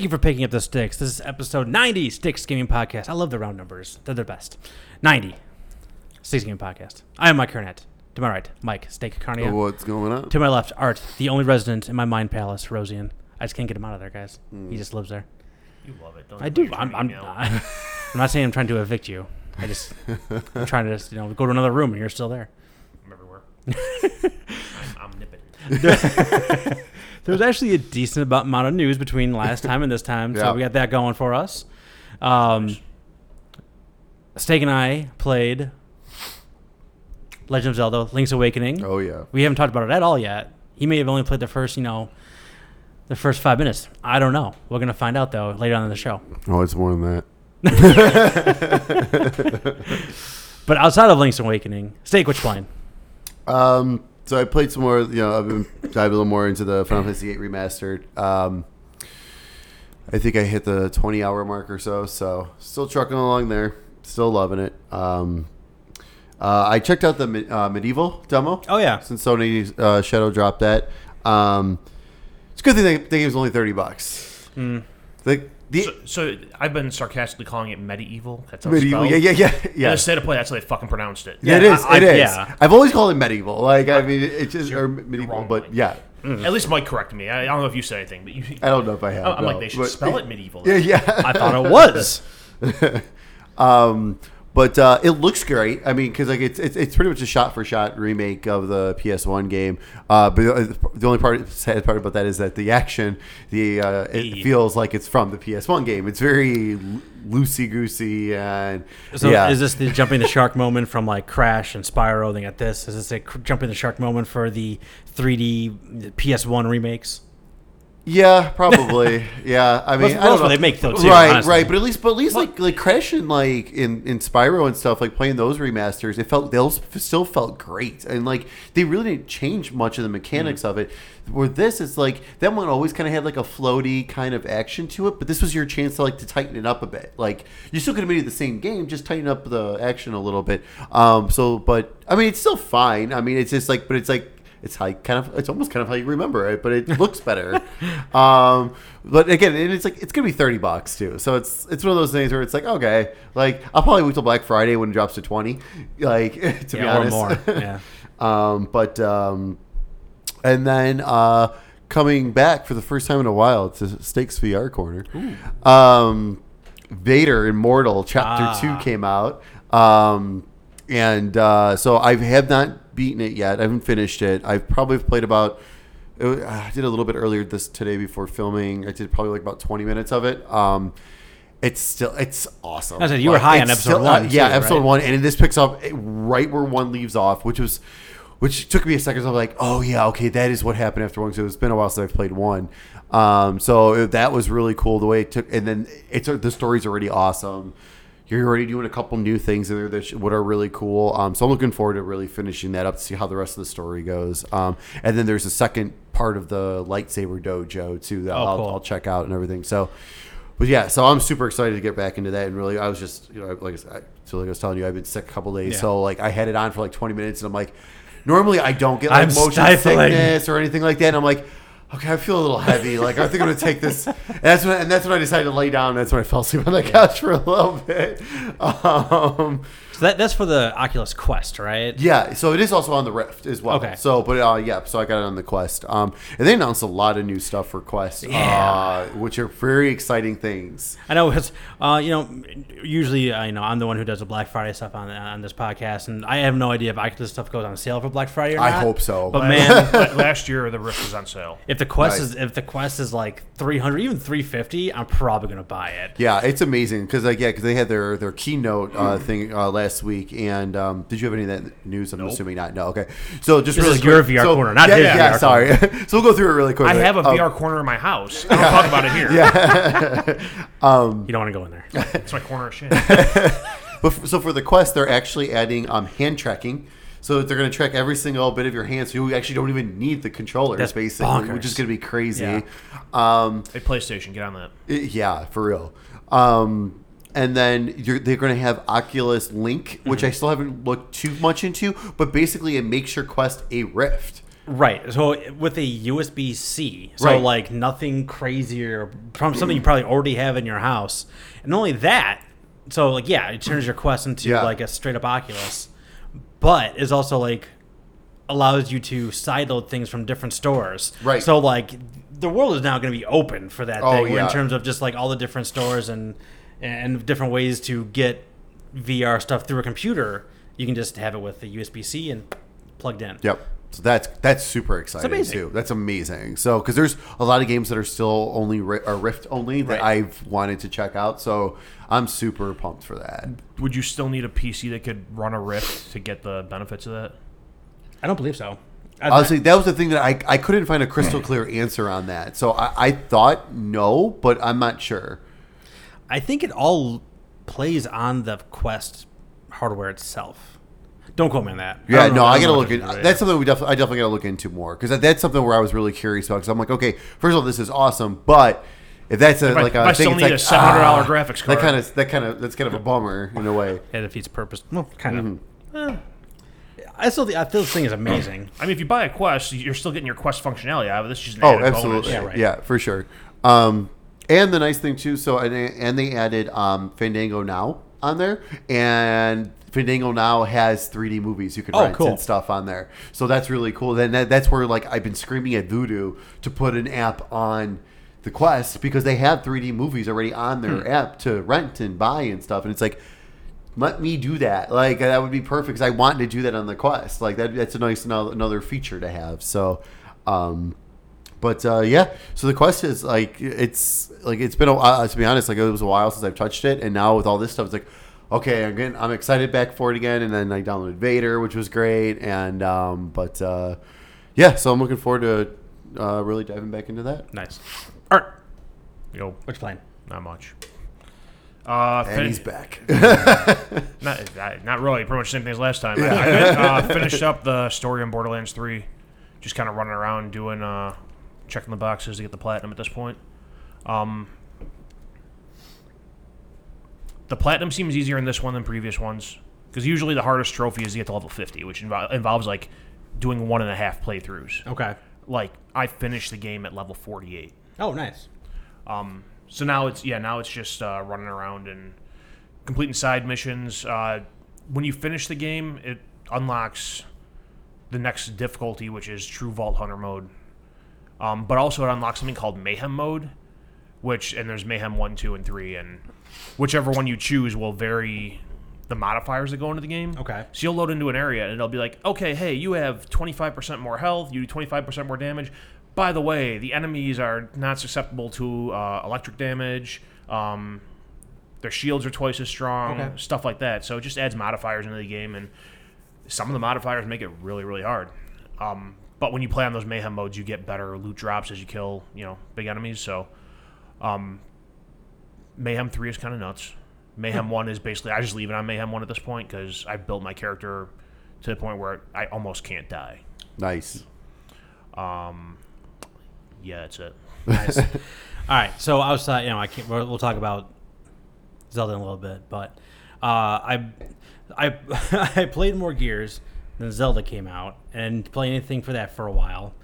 Thank you for picking up the sticks. This is episode 90, Sticks Gaming Podcast. I love the round numbers, they're the best. 90, Sticks Gaming Podcast. I am Mike Cornett. To my right, Mike Steak Carnia. What's going on? To my left, Art, the only resident in my mind palace, Rosian. I just can't get him out of there, guys. Hmm. He just lives there. You love it. Don't I you? do. I'm, I'm, to get me out. I'm, I'm not saying I'm trying to evict you. I just, I'm trying to just, you know, go to another room and you're still there. I'm everywhere. I'm omnipotent. There was actually a decent amount of news between last time and this time, so Yeah. we got that going for us. Um, Steak and I played Legend of Zelda: Link's Awakening. Oh yeah. We haven't talked about it at all yet. He may have only played the first, you know, the first five minutes. I don't know. We're gonna find out though later on in the show. Oh, it's more than that. But outside of Link's Awakening, Steak, which playing? Um, so I played some more. You know, I've been diving a little more into the Final Fantasy VIII remastered. Um, I think I hit the 20 hour mark or so. So still trucking along there. Still loving it. Um, uh, I checked out the me- uh, medieval demo. Oh yeah, Since Sony uh, Shadow dropped that, um, it's a good thing they, they gave us only 30 bucks. Mm. The, the so, so I've been sarcastically calling it medieval. That's how medieval, yeah, spelled. yeah, yeah, In yeah. the state of play, that's how they fucking pronounced it. Yeah, it Yeah, is. I- It is. yeah. I've always called it medieval. Like I mean, it's just or medieval, wrong, but yeah. At least Mike corrected me. I, I don't know if you said anything, but you. I don't know if I have. I'm no, like they should but- spell it medieval. Yeah, yeah. I thought it was. um, but uh, it looks great. I mean, because like it's, it's it's pretty much a shot for shot remake of the PS1 game. Uh, but the- the only part sad part about that is that the action, the uh, it feels like it's from the PS1 game. It's very loosey goosey and So yeah. is this the jumping the shark moment from like Crash and Spyro? They got this. Is this a jumping the shark moment for the 3D PS1 remakes? Yeah, probably. yeah, I mean, Most- I don't know. what they make, though, too, right, honestly. right. But at least, but at least, like like Crash and like in in Spyro and stuff, like playing those remasters, it felt those still felt great, and like they really didn't change much of the mechanics Mm. of it. Where this, it's like that one always kind of had like a floaty kind of action to it, but this was your chance to like to tighten it up a bit. Like you still could have made it the same game, just tighten up the action a little bit. Um, so, but I mean, it's still fine. I mean, it's just like, but it's like it's how kind of it's almost kind of how you remember it, but it looks better. um, but again, and it's like it's gonna be thirty bucks too. So it's it's one of those things where it's like okay, like I'll probably wait till Black Friday when it drops to twenty. Like to be Yeah, or honest, more, yeah. um, but um, and then uh, coming back for the first time in a while to Steaks VR corner. Um, Vader Immortal Chapter Ah. Two came out. Um, and uh, so I have not beaten it yet. I haven't finished it. I've probably played about. it I did a little bit earlier this today before filming. I did probably like about twenty minutes of it. Um, it's still it's awesome. I said you were high on episode one, yeah, too, episode right? one, and this picks up right where one leaves off, which was. Which took me a second. So I'm like, oh yeah, okay, that is what happened after one. So it's been a while since I've played one. Um, so that was really cool the way it took, and then it's the story's already awesome you're already doing a couple new things in there that what are really cool. Um, so I'm looking forward to really finishing that up to see how the rest of the story goes. Um, and then there's a second part of the lightsaber dojo too that Oh, I'll, cool. I'll check out and everything. So, but yeah, so I'm super excited to get back into that. And really, I was just you know like I, said- so like I was telling you, I've been sick a couple days, Yeah. so like I had it on for like 20 minutes, and I'm like, normally I don't get like I'm motion stifling. sickness or anything like that. And I'm like. Okay, I feel a little heavy. Like I think I'm gonna take this. And that's when, and that's when I decided to lay down. That's when I fell asleep on the couch for a little bit. Um, So that, that's for the Oculus Quest, right? yeah, so it is also on the Rift as well. Okay. So, but uh, yeah, so I got it on the Quest. Um, and they announced a lot of new stuff for Quest, Yeah. uh, which are very exciting things. I know because uh, you know usually uh, you know I'm the one who does the Black Friday stuff on on this podcast, and I have no idea if Oculus stuff goes on sale for Black Friday or I not. hope so. But man, last year the Rift was on sale. if the Quest Nice. is if the Quest is like 300, even 350, I'm probably gonna buy it. Yeah, it's amazing because like yeah, because they had their their keynote uh, thing uh, last week, and um, did you have any of that news? I'm assuming not. No, okay. So just This really is your VR so- corner, not yeah, his yeah, VR sorry. so we'll go through it really quick. I have a Um, VR corner in my house. I don't talk about it here. Yeah. You don't want to go in there. It's my corner of shit. But f- so for the Quest, they're actually adding um, hand tracking. So they're going to track every single bit of your hand, so you actually don't even need the controllers, That's basically, which is going to be crazy. Yeah. Um, Hey, PlayStation, get on that. it- yeah, for real. Um, and then you're, they're going to have Oculus Link, which Mm-hmm. I still haven't looked too much into, but basically it makes your Quest a Rift. Right. So with a USB C, so Right. like nothing crazier from something you probably already have in your house, and only that. So like yeah, it turns your Quest into Yeah. like a straight up Oculus, but is also like allows you to sideload things from different stores. Right. So like the world is now going to be open for that Oh, thing yeah. in terms of just like all the different stores and and different ways to get VR stuff through a computer. You can just have it with the USB C and plugged in. Yep. So that's that's super exciting too. That's amazing. So because there's a lot of games that are still only ri- are Rift only that Right. I've wanted to check out. So I'm super pumped for that. Would you still need a PC that could run a Rift to get the benefits of that? I don't believe so. I- Honestly, that was the thing that I, I couldn't find a crystal clear answer on that. So I, I thought no, but I'm not sure. I think it all plays on the Quest hardware itself. Don't quote me on that. Yeah, don't no, know- I, don't gotta look if in. it's right. That's something we definitely I definitely gotta look into more because that, that's something where I was really curious about. Because I'm like, okay, first of all, this is awesome, but if that's a If like a if I thing, still it's need like, a $700 ah, graphics card. That kind of that kind of that's kind of a bummer in a way. And it defeats purpose. Well, kind Mm-hmm. of. Eh. I still think I feel this thing is amazing. I mean, if you buy a Quest, you're still getting your Quest functionality out of it. This is just an Oh, added absolutely. bonus. Yeah, Yeah, for sure. Um, and the nice thing too, so and they, and they added um, Fandango Now on there, and Fandango Now has 3D movies you can Oh, rent cool. and stuff on there. So that's really cool. Then that, that's where like I've been screaming at Vudu to put an app on the Quest because they have 3D movies already on their Hmm. app to rent and buy and stuff, and it's like. Let me do that. Like that would be perfect because I want to do that on the Quest. Like that. That's a nice another, another feature to have. So, um, but uh, yeah, so the quest is like it's like it's been a while. To be honest, like it was a while since I've touched it, and now with all this stuff, it's like okay, I'm getting, I'm excited back for it again. And then I downloaded Vader, which was great, and um, but uh, yeah, so I'm looking forward to uh, really diving back into that. Nice. All right. Yo, what you playing? not much. Uh, And he's back. not, not- not really. Pretty much the same thing as last time. I, I uh, finished up the story on Borderlands 3. Just kind of running around doing, uh, checking the boxes to get the platinum at this point. Um, the platinum seems easier in this one than previous ones. Because usually the hardest trophy is to get to level 50, which invo- involves, like, doing one and a half playthroughs. Okay. Like, I finished the game at level 48. Oh, nice. Um, so now it's yeah, now it's just uh, running around and completing side missions. Uh, when you finish the game, it unlocks the next difficulty, which is True Vault Hunter mode. Um, but also it unlocks something called Mayhem mode, which and there's Mayhem one, two, and three, and whichever one you choose will vary the modifiers that go into the game. Okay. So you'll load into an area and it'll be like, okay, hey, you have 25% more health, you do 25% more damage. By the way, the enemies are not susceptible to uh, electric damage. Um, their shields are twice as strong, Okay. stuff like that. So it just adds modifiers into the game, and some of the modifiers make it really, really hard. Um, but when you play on those mayhem modes, you get better loot drops as you kill, you know, big enemies. So, um, mayhem three is kind of nuts. Mayhem one is basically I just leave it on mayhem one at this point because I built my character to the point where I almost can't die. nice. Um, yeah, that's it. Nice. All right. So outside, you know, I can't. We'll, we'll talk about Zelda in a little bit, but uh, I, I, I played more Gears than Zelda came out, and play anything for that for a while.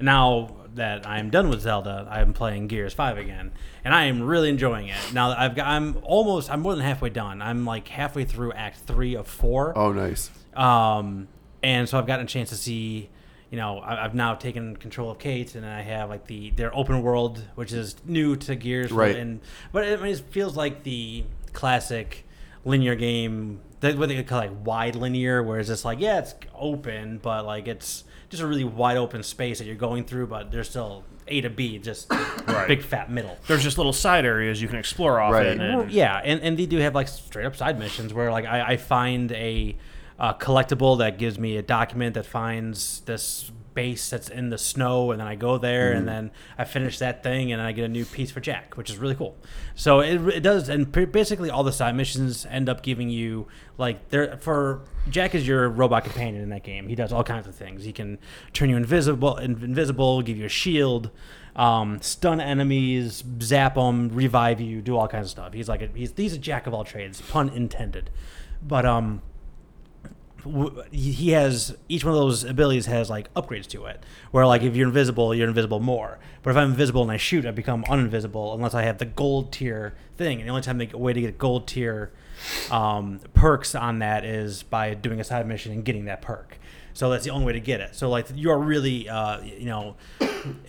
Now that I'm done with Zelda, I'm playing Gears Five again, and I am really enjoying it. Now that I've got, I'm almost, I'm more than halfway done. I'm like halfway through Act Three of four. Oh, nice. Um, and so I've gotten a chance to see, you know, I've now taken control of Kate, and I have like the their open world, which is new to Gears, Right. And but it, I mean, it feels like the classic linear game, that what they could call like wide linear, where it's just like yeah, it's open, but like it's just a really wide open space that you're going through, but there's still A to B, just big fat middle. There's just little side areas you can explore off Right. it. And, Well, yeah, and, and they do have like straight up side missions where like I, I find a uh, collectible that gives me a document that finds this base that's in the snow, and then I go there and then I finish that thing, and I get a new piece for Jack, which is really cool. So it, it does, and pre- basically all the side missions end up giving you like there for Jack is your robot companion in that game. He does all kinds of things. He can turn you invisible, in- invisible, give you a shield um, stun enemies, zap them, revive you, do all kinds of stuff. He's like a, he's he's a jack of all trades, pun intended. But um, he has each one of those abilities has like upgrades to it. Where like if you're invisible, you're invisible more. But if I'm invisible and I shoot, I become uninvisible unless I have the gold tier thing. And the only time the way to get gold tier um, perks on that is by doing a side mission and getting that perk. So that's the only way to get it. So like you are really, uh, you know,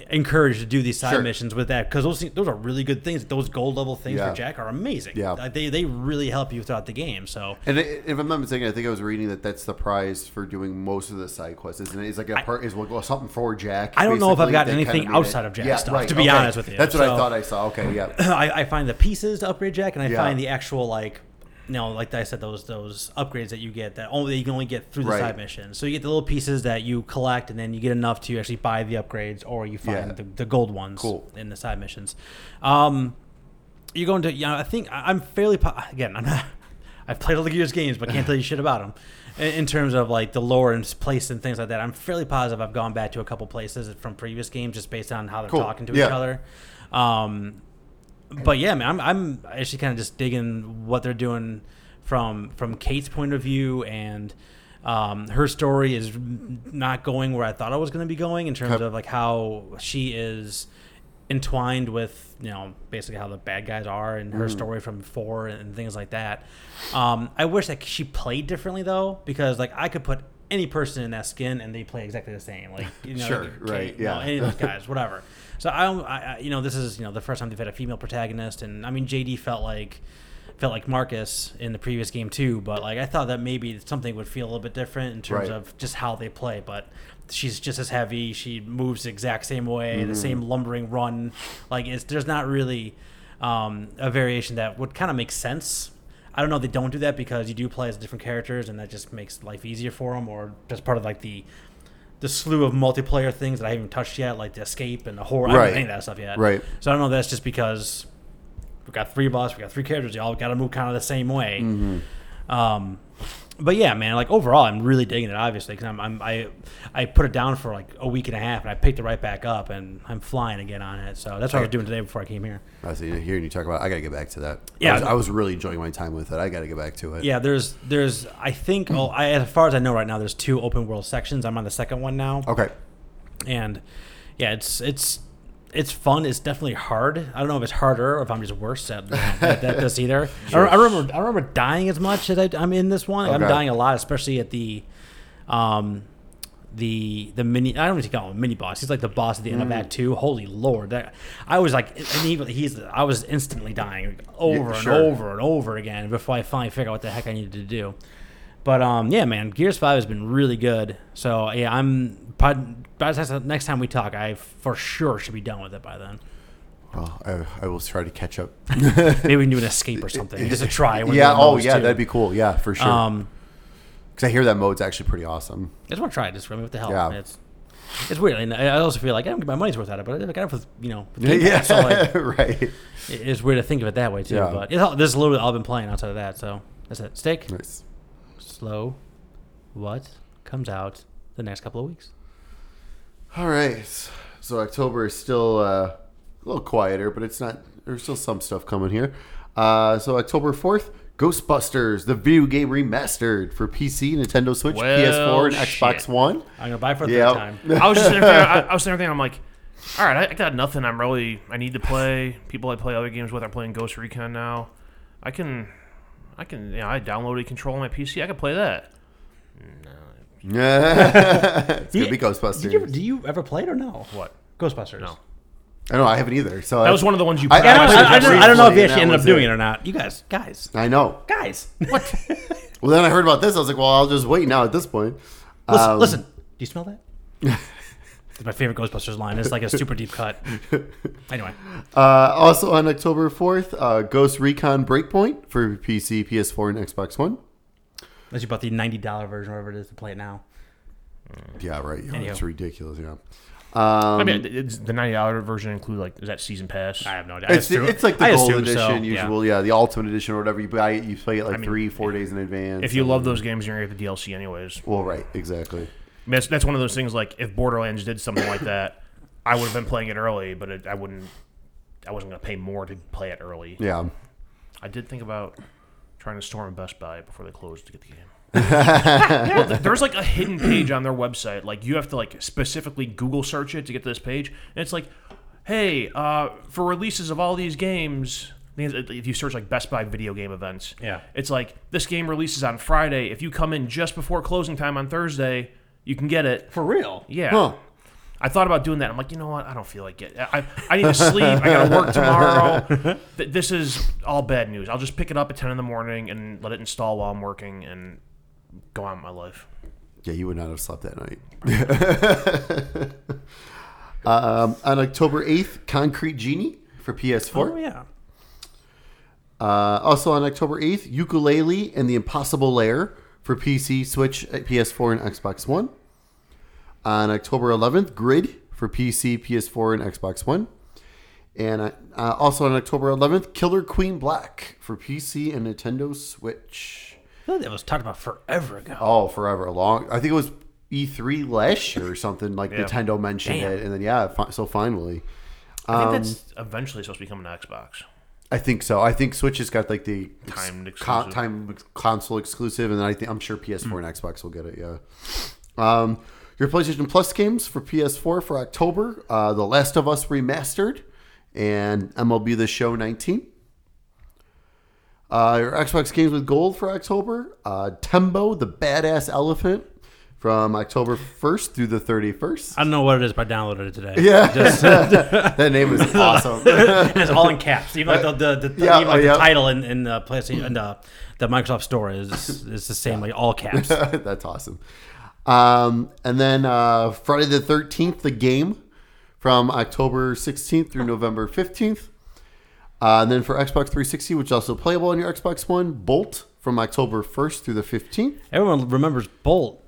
encouraged to do these side Sure. missions with that because those things- those are really good things. Those gold level things Yeah. for Jack are amazing. Yeah. Uh, they they really help you throughout the game. So And if I'm not mistaken, I think I was reading that that's the prize for doing most of the side quests, isn't it? It's like a part is well, something for Jack. I don't know if I've gotten anything kinda made outside of Jack stuff, to be okay. honest with you. That's what I So- thought I saw. Okay, yeah. I, I find the pieces to upgrade Jack, and I Yeah. find the actual like, know, like I said, those those upgrades that you get that only that you can only get through the Right. side missions. So you get the little pieces that you collect, and then you get enough to actually buy the upgrades, or you find Yeah. the, the gold ones Cool. in the side missions. Um, you're going to, you know, I think I'm fairly po- again. I'm not. I've played all the Gears games, but can't tell you shit about them. In, in terms of like the lore and place and things like that, I'm fairly positive I've gone back to a couple places from previous games just based on how they're Cool. talking to Yeah. each other. Um, but yeah, man, I'm I'm actually kind of just digging what they're doing from from Kate's point of view and um, her story is not going where I thought it was going to be going in terms of like how she is entwined with you know basically how the bad guys are and Mm. her story from four and things like that. Um, I wish that she played differently though because like I could put any person in that skin and they play exactly the same. Like you know, Sure, Kate, right, you know, yeah. any of those guys, whatever. So I, I, you know, this is you know the first time they've had a female protagonist, and I mean JD felt like felt like Marcus in the previous game too, but like I thought that maybe something would feel a little bit different in terms Right. of just how they play, but. She's just as heavy. She moves the exact same way, the same lumbering run. Like it's there's not really um, a variation that would kind of make sense. I don't know they don't do that because you do play as different characters, and that just makes life easier for them, or just part of like the the slew of multiplayer things that I haven't touched yet, like the escape and the horror. I Right. haven't any of that stuff yet. Right. So I don't know if that's just because we've got three of us, we got three characters, they all got to move kind of the same way. Mm-hmm. Um, but yeah, man, like overall, I'm really digging it. Obviously, because I'm, I'm I I put it down for like a week and a half, and I picked it right back up, and I'm flying again on it. So that's what I was doing today before I came here. I see. Hearing you talk about, I got to get back to that. Yeah. I was, I was really enjoying my time with it. I got to get back to it. Yeah, there's there's I think oh, I, as far as I know right now, there's two open world sections. I'm on the second one now. Okay. and yeah, it's it's it's fun. It's definitely hard. I don't know if it's harder or if I'm just worse at, at, this either. I, I remember I remember dying as much as I, I'm in this one. I'm dying a lot, especially at the um the the mini I don't even call him a mini boss. He's like the boss at the end of Mm. Act Two. Holy Lord, that I was like, and he, he's I was instantly dying over and sure. over and over again before I finally figured out what the heck I needed to do. But um, yeah, man, Gears Five has been really good. So yeah, I'm by, by the next time we talk, I for sure should be done with it by then. Well, I, I will try to catch up. Maybe we can do an escape or something, just a try. yeah. Oh, yeah. too. That'd be cool. Yeah, for sure. Um, Because I hear that mode's actually pretty awesome. I just want to try it. Just I mean, what the hell? Yeah. It's it's weird, and I also feel like I don't get my money's worth out of it. But I got it with you know, Yeah. So like, right. it- it's weird to think of it that way too. Yeah. But it's all, this is literally all I've been playing outside of that. So that's it. Steak Nice. slow. What comes out the next couple of weeks? All right. So October is still uh, a little quieter, but it's not. There's still some stuff coming here. Uh, so October fourth, Ghostbusters, the video game remastered for PC, Nintendo Switch, Well, PS4, and Xbox shit. One. I'm gonna buy it for the Yeah. third time. I was just sitting there, I, I was sitting there thinking, I'm like, all right, I, I got nothing. I'm really, I need to play. People I play other games with are playing Ghost Recon now. I can, I can, you know, I downloaded Control on my PC. I can play that. It's gonna Yeah. be Ghostbusters. Did you ever, do you ever play it or no? What? Ghostbusters. No. I know I haven't either. So That was one of the ones you. I- put Yeah, I, don't- I, I don't, I don't know if you actually ended up doing it. it or not. You guys, guys, I know. guys. What? Well, then I heard about this. I was like, well, I'll just wait now at this point. listen, Um, listen. Do you smell that? It's my favorite Ghostbusters line. It's like a super deep cut. Anyway, Uh, also on October 4th, uh, Ghost Recon Breakpoint for PC, PS4, and Xbox One. Unless you bought the ninety dollar version, whatever it is, to play it now. Yeah, right. Yeah, Anyhow. it's ridiculous. Yeah. Um, I mean, it's the ninety dollar version include like is that season pass? I have no idea. it's, assume- it's like the I gold assume so, edition, yeah. usual. Yeah. the ultimate edition or whatever. You buy it, you play it like mean, three, four days in advance. If you and- love those games, you're gonna get the DLC anyways. Well, right, exactly. I mean, that's, that's one of those things. Like if Borderlands did something like that, I would have been playing it early, but it, I wouldn't. I wasn't gonna pay more to play it early. Yeah. I did think about trying to storm Best Buy before they close to get the game. well, there's like a hidden page on their website. Like you have to like specifically Google search it to get to this page, and it's like, hey, uh, for releases of all these games. If you search like Best Buy video game events, Yeah. it's like this game releases on Friday. If you come in just before closing time on Thursday, you can get it. For real. Yeah. Huh. I thought about doing that. I'm like, you know what? I don't feel like it. I, I need to sleep. I got to work tomorrow. Th- this is all bad news. I'll just pick it up at 10 in the morning and let it install while I'm working and go on with my life. Yeah, you would not have slept that night. um, on October 8th, Concrete Genie for PS4. Oh yeah. Uh, also on October 8th, Yooka-Laylee and the Impossible Lair for PC, Switch, uh, PS4, and Xbox One. On October 11th, Grid for PC, PS4, and Xbox One. And uh, uh, also on October 11th, Killer Queen Black for PC and Nintendo Switch. I like that was talked about forever ago. Oh, forever long. I think it was E3 last year or something. Like Yeah. Nintendo mentioned Damn. it, and then yeah, fi- so finally, I Um, think that's eventually supposed to become an Xbox. I think so. I think Switch has got like the Timed ex- con- exclusive. time console exclusive, and then I think I'm sure PS4 and Xbox will get it. Yeah. Um, your PlayStation Plus games for PS4 for October: uh, The Last of Us Remastered and MLB The Show 19. Uh, your Xbox games with gold for October: uh, Tembo, the Badass Elephant, from October 1st through the 31st. I don't know what it is, but I downloaded it today. Yeah. Just, that name is awesome. it's all in caps. Even like the the, the, Yeah, even like oh, yeah. the title in, in the PlayStation in the, the Microsoft Store is is the same, like all caps. That's awesome. Um, and then uh, Friday the 13th, the game from October 16th through November 15th. Uh, and then for Xbox 360, which is also playable on your Xbox One, Bolt from October 1st through the 15th. Everyone remembers Bolt.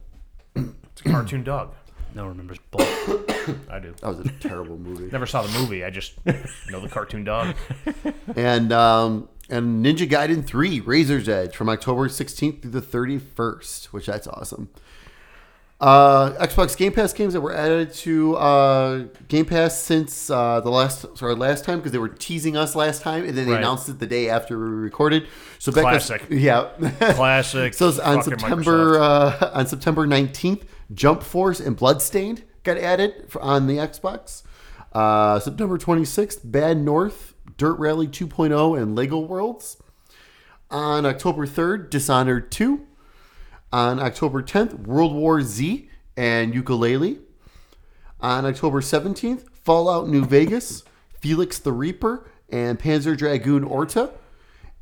It's a cartoon dog. No one remembers Bolt. I do. That was a terrible movie. Never saw the movie. I just know the cartoon dog. And um, and Ninja Gaiden 3, Razor's Edge from October 16th through the 31st, which that's awesome. Uh, Xbox Game Pass games that were added to uh, Game Pass since uh, the last sorry last time because they were teasing us last time and then they Right. announced it the day after we recorded. So back Classic. yeah. Classic. so on September uh, on September 19th, Jump Force and Bloodstained got added for, on the Xbox. Uh, September 26th, Bad North, Dirt Rally 2.0, and Lego Worlds. On October 3rd, Dishonored 2. On October 10th, World War Z and Yooka-Laylee. On October 17th, Fallout New Vegas, Felix the Reaper, and Panzer Dragoon Orta.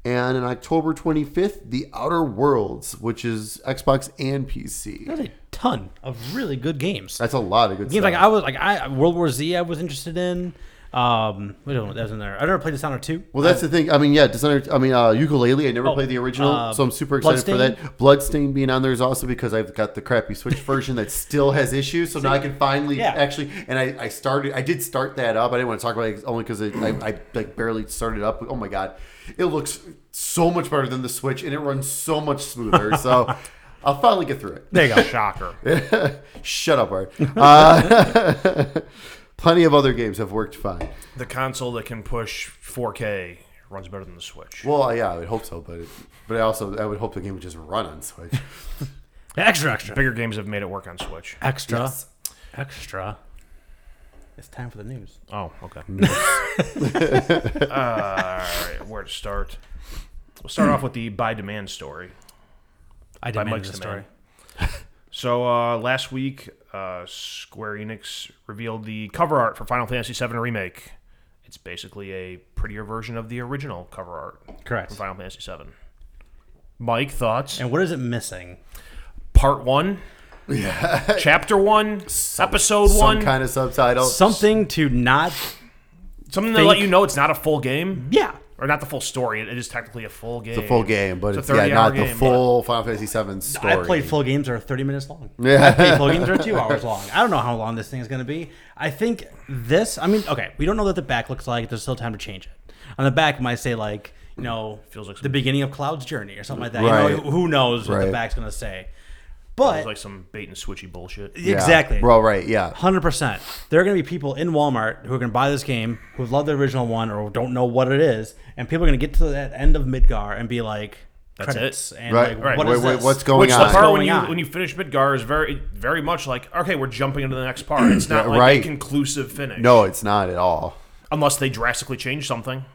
And on October 25th, The Outer Worlds, which is Xbox and PC. There's a ton of really good games. That's a lot of good Games stuff. like I was like I World War Z I was interested in. Um, what else was in there? I never played Dishonored two. well, that's the thing. I mean, yeah, Dishonored. I mean, uh, Yooka-Laylee. I never played the original, uh, so I'm super excited for that. Bloodstain being on there is also because I've got the crappy Switch version that still has issues. So now I can finally Yeah. actually. And I, I started. I did start that up. I didn't want to talk about it only because I, I like barely started up. Oh my god, it looks so much better than the Switch, and it runs so much smoother. So I'll finally get through it. There you go. Shocker. Shut up, Art. Uh, plenty of other games have worked fine. The console that can push 4K runs better than the Switch. Well, yeah, I would hope so, but it, but I also I would hope the game would just run on Switch. extra, extra, Bigger games have made it work on Switch. extra, Yes. extra. It's time for the news. Oh, okay. uh, all right, where to start? We'll start off with the buy demand story. I By did Mike's the story. demand. So uh, last week, uh, Square Enix revealed the cover art for Final Fantasy VII Remake. It's basically a prettier version of the original cover art Correct. from Final Fantasy VII. Mike, thoughts? And what is it missing? Part one, Yeah. chapter one, episode Some one, kind of subtitle. Something to not. something to let you know it's not a full game, Yeah. Or not the full story. It is technically a full game. the full game, but It's it's, yeah, not hour the full Final Fantasy VII story. I played full games that are 30 minutes long. Yeah. I played full games that are two hours long. I don't know how long this thing is going to be. I think this, I mean, okay, we don't know what the back looks like. There's still time to change it. On the back, it might say, like, you know, Feels like the beginning of Cloud's journey or something like that. Right. You know, who knows what the back's going to say. It But, was like some bait and switchy bullshit. Exactly. Well, right, yeah. Hundred percent. There are going to be people in Walmart who are going to buy this game who love the original one or don't know what it is, and people are going to get to that end of Midgar and be like, That's credits it. and Right, like right. what Wait, is wait, this? what's going Which on? the part when you on? when you finish Midgar is very very much like okay, we're jumping into the next part. It's not like Right. a conclusive finish. No, it's not at all. unless they drastically change something.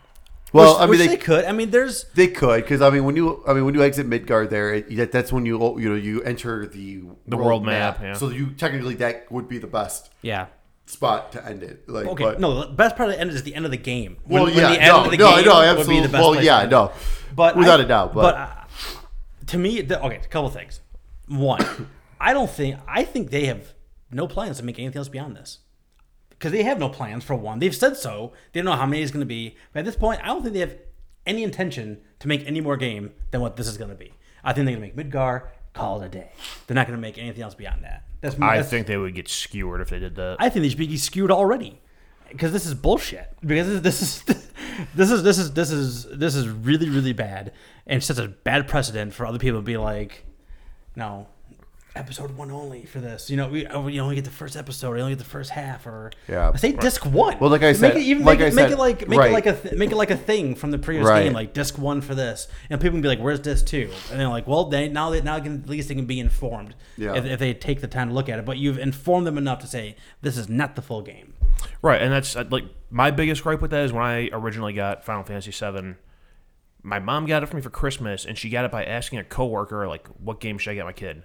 Well, which, I mean, which they, they, could. I mean, there's They could, because I mean, when you, I mean, when you exit Midgard, there, it, that's when you, you know, you enter the The world map, yeah. So you technically that would be the best yeah. spot to end it. Like, Okay, but, no, the best part of the end is the end of the game. When, well, when yeah, the end no, of the no, game no, would absolutely. be the best well, place yeah, to end. no, But without I- a doubt, but, uh, to me, the, okay, a couple things. One, I don't think I think they have no plans to make anything else beyond this because they have no plans for one. They've said so. They don't know how many it's going to be. But at this point, I don't think they have any intention to make any more game than what this is going to be. I think they're going to make Midgar, call it a day. They're not going to make anything else beyond that. That's I that's- think they would get skewered if they did that. I think they should be skewed already because this is bullshit. Because this is this is this is this is this is really really bad and sets a bad precedent for other people to be like, no, episode one only for this. You know, we oh, you only get the first episode, you only get the first half, or Yeah. say disc one. Well, like I make said- it even like make, I it, make said, it like make right. it like a th- make it like a thing from the previous Right. game, like disc one for this, and people can be like, "Where's disc two? And they're like, "Well, they now they now can, at least they can be informed Yeah. if, if they take the time to look at it." But you've informed them enough to say this is not the full game. Right, and that's uh, like my biggest gripe with that is when I originally got Final Fantasy Seven My mom got it for me for Christmas, and she got it by asking a coworker, like, "What game should I get my kid?"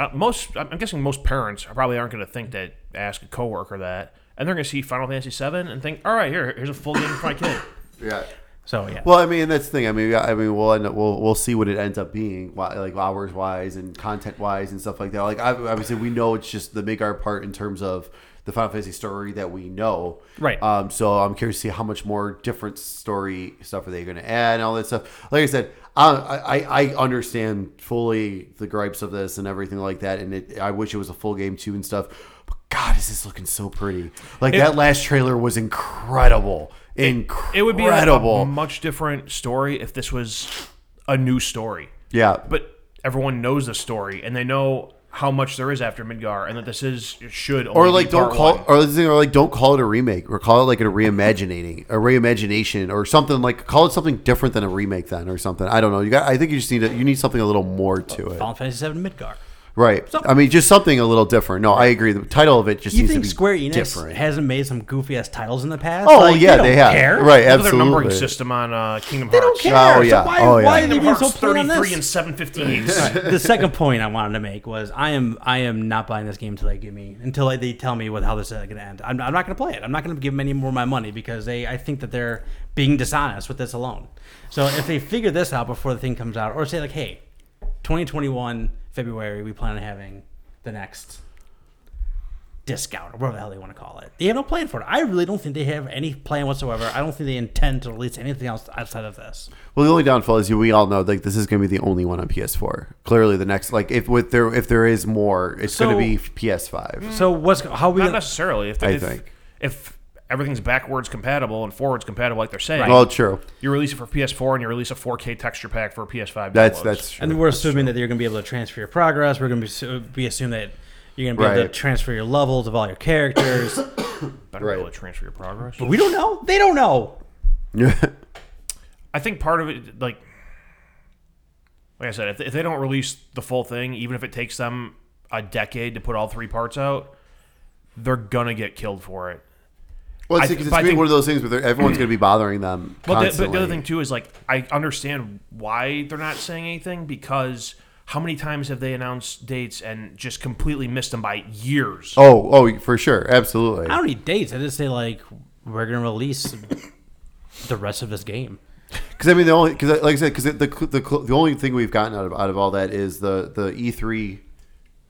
Uh, most, I'm guessing, most parents probably aren't going to think that ask a coworker that, and they're going to see Final Fantasy VII and think, "All right, here, here's a full game for my kid." yeah. So yeah. Well, I mean, that's the thing. I mean, I mean, we'll end up, we'll we'll see what it ends up being, like hours wise and content wise and stuff like that. Like, ob- obviously, we know it's just the Midgard part in terms of the Final Fantasy story that we know. Right. Um. So I'm curious to see how much more different story stuff are they going to add and all that stuff. Like I said, I I, I understand fully the gripes of this and everything like that, and it, I wish it was a full game too and stuff. But God, is this looking so pretty? Like that last trailer was incredible. Incredible. It would be a, a much different story if this was a new story. yeah. But everyone knows the story, and they know how much there is after Midgar, and that this is should only or be like don't call one. or this thing, or like don't call it a remake or call it like a reimagining a reimagination or something like call it something different than a remake then or something i don't know you got i think you just need a, you need something a little more to it Final Fantasy VII Midgar. Right i mean just something a little different no i agree the title of it just You needs think to be Square Enix different hasn't made some goofy ass titles in the past? oh Like, yeah don't they have Care. right Look at their numbering system on uh, Kingdom They Hearts. don't care. Oh, yeah. So why, Oh, yeah. why are they Kingdom being so Hearts plain on 33 this? and 715. the second point I wanted to make was I am I am not buying this game until they give me until they- they tell me what how this is going to end. I'm, I'm not going to play it. I'm not going to give them any more of my money because they I think that they're being dishonest with this alone. So if they figure this out before the thing comes out, or say like, hey, 2021 February we plan on having the next discount or whatever the hell they want to call it. They have no plan for it. I really don't think they have any plan whatsoever. I don't think they intend to release anything else outside of this. well the only downfall is we all know like this is going to be the only one on ps4 clearly the next like if with there if there is more it's So- going to be ps5 So what's how are we Not gonna, necessarily. If, I if, think. if everything's backwards compatible and forwards compatible, like they're saying, well true you release it for PS4 and you release a 4K texture pack for PS5. that's downloads. that's true And we're assuming that you're going to be able to transfer your progress. We're going to be, be assuming that you're going to be able to transfer your levels of all your characters. better right. be able to transfer your progress. but we don't know. They don't know. I think part of it, like, like I said, if, if they don't release the full thing, even if it takes them a decade to put all three parts out, they're gonna get killed for it. Well, it's, I- it's I gonna be think- one of those things where everyone's going to be bothering them But the, but the other thing too is like I understand why they're not saying anything because how many times have they announced dates and just completely missed them by years? oh, oh, for sure, absolutely. I don't need dates. I just say like we're going to release the rest of this game. Because I mean, the only because like I said, because the, the the only thing we've gotten out of out of all that is the the E three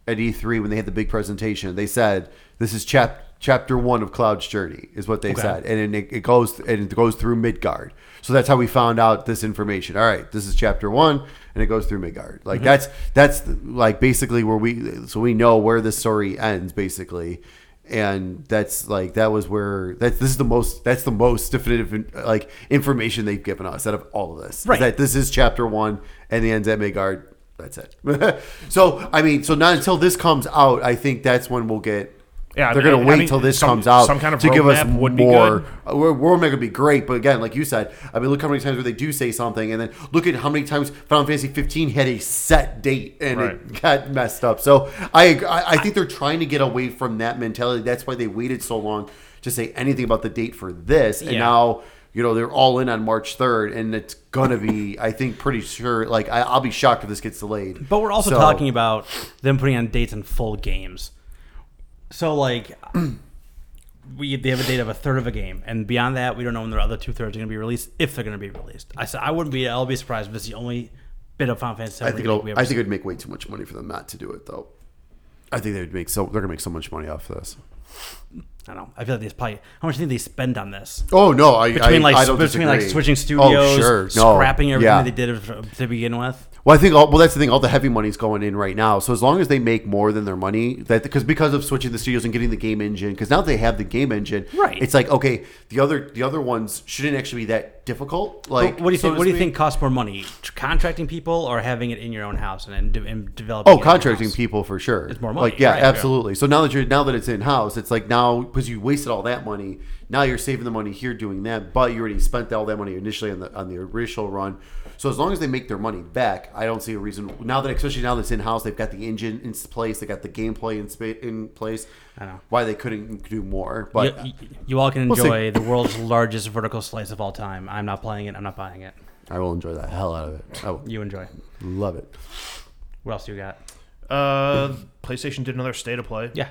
at E three when they had the big presentation. They said this is chap chapter one of Cloud's journey is what they Okay. said, and it, it goes and it goes through Midgard. So that's how we found out this information. All right, this is chapter one, and it goes through Midgard. Like mm-hmm. that's that's like basically where we so we know where the story ends basically. And that's like that was where that's this is the most that's the most definitive like information they've given us out of all of this. Right. That this is chapter one and the ends at Midgard. That's it. so I mean, so not until this comes out, I think that's when we'll get Yeah, they're I going to wait I mean, till this some- comes out some kind of to give us roadmap would be more. good. We're, we're going to be great, but again, like you said, I mean, look how many times where they do say something, and then look at how many times Final Fantasy 15 had a set date and it got messed up. So I, I I think they're trying to get away from that mentality. That's why they waited so long to say anything about the date for this, and Yeah. now. You know they're all in on March third, and it's gonna be, I think, pretty sure. Like I, I'll be shocked if this gets delayed. But we're also So- talking about them putting on dates on full games. So like we they have a date of a third of a game, and beyond that, we don't know when the other two thirds are going to be released if they're going to be released. I said I wouldn't be. I'll be surprised if it's the only bit of Final Fantasy. I think it'll, I think it'd make way too much money for them not to do it, though. I think they would make so they're gonna make so much money off this. I don't know. I feel like they probably how much do you think they spend on this Oh no, I between I, like I don't between like switching oh, studios, Oh, sure. No. scrapping everything Yeah. they did to begin with. Well, I think all, well that's the thing. All the heavy money's going in right now. So as long as they make more than their money, that because because of switching the studios and getting the game engine, because now they have the game engine, Right. It's like okay, the other the other ones shouldn't actually be that difficult. Like, But what do you so think? What do you think costs more money? Contracting people or having it in your own house and and developing? Oh, it in your contracting people for sure. It's more money, Like yeah, right. absolutely. So now that you're now that it's in house, it's like now because you wasted all that money. Now you're saving the money here doing that, but you already spent all that money initially on the on the initial run. So as long as they make their money back, I don't see a reason. Now that especially now that's in house, they've got the engine in place, they got the gameplay in spa- in place. I know. why they couldn't do more, but you, you all can We'll see. enjoy the world's largest vertical slice of all time. I'm not playing it. I'm not buying it. I will enjoy the hell out of it. I will You enjoy. love it. What else do you got? Uh, PlayStation did another state of play. Yeah,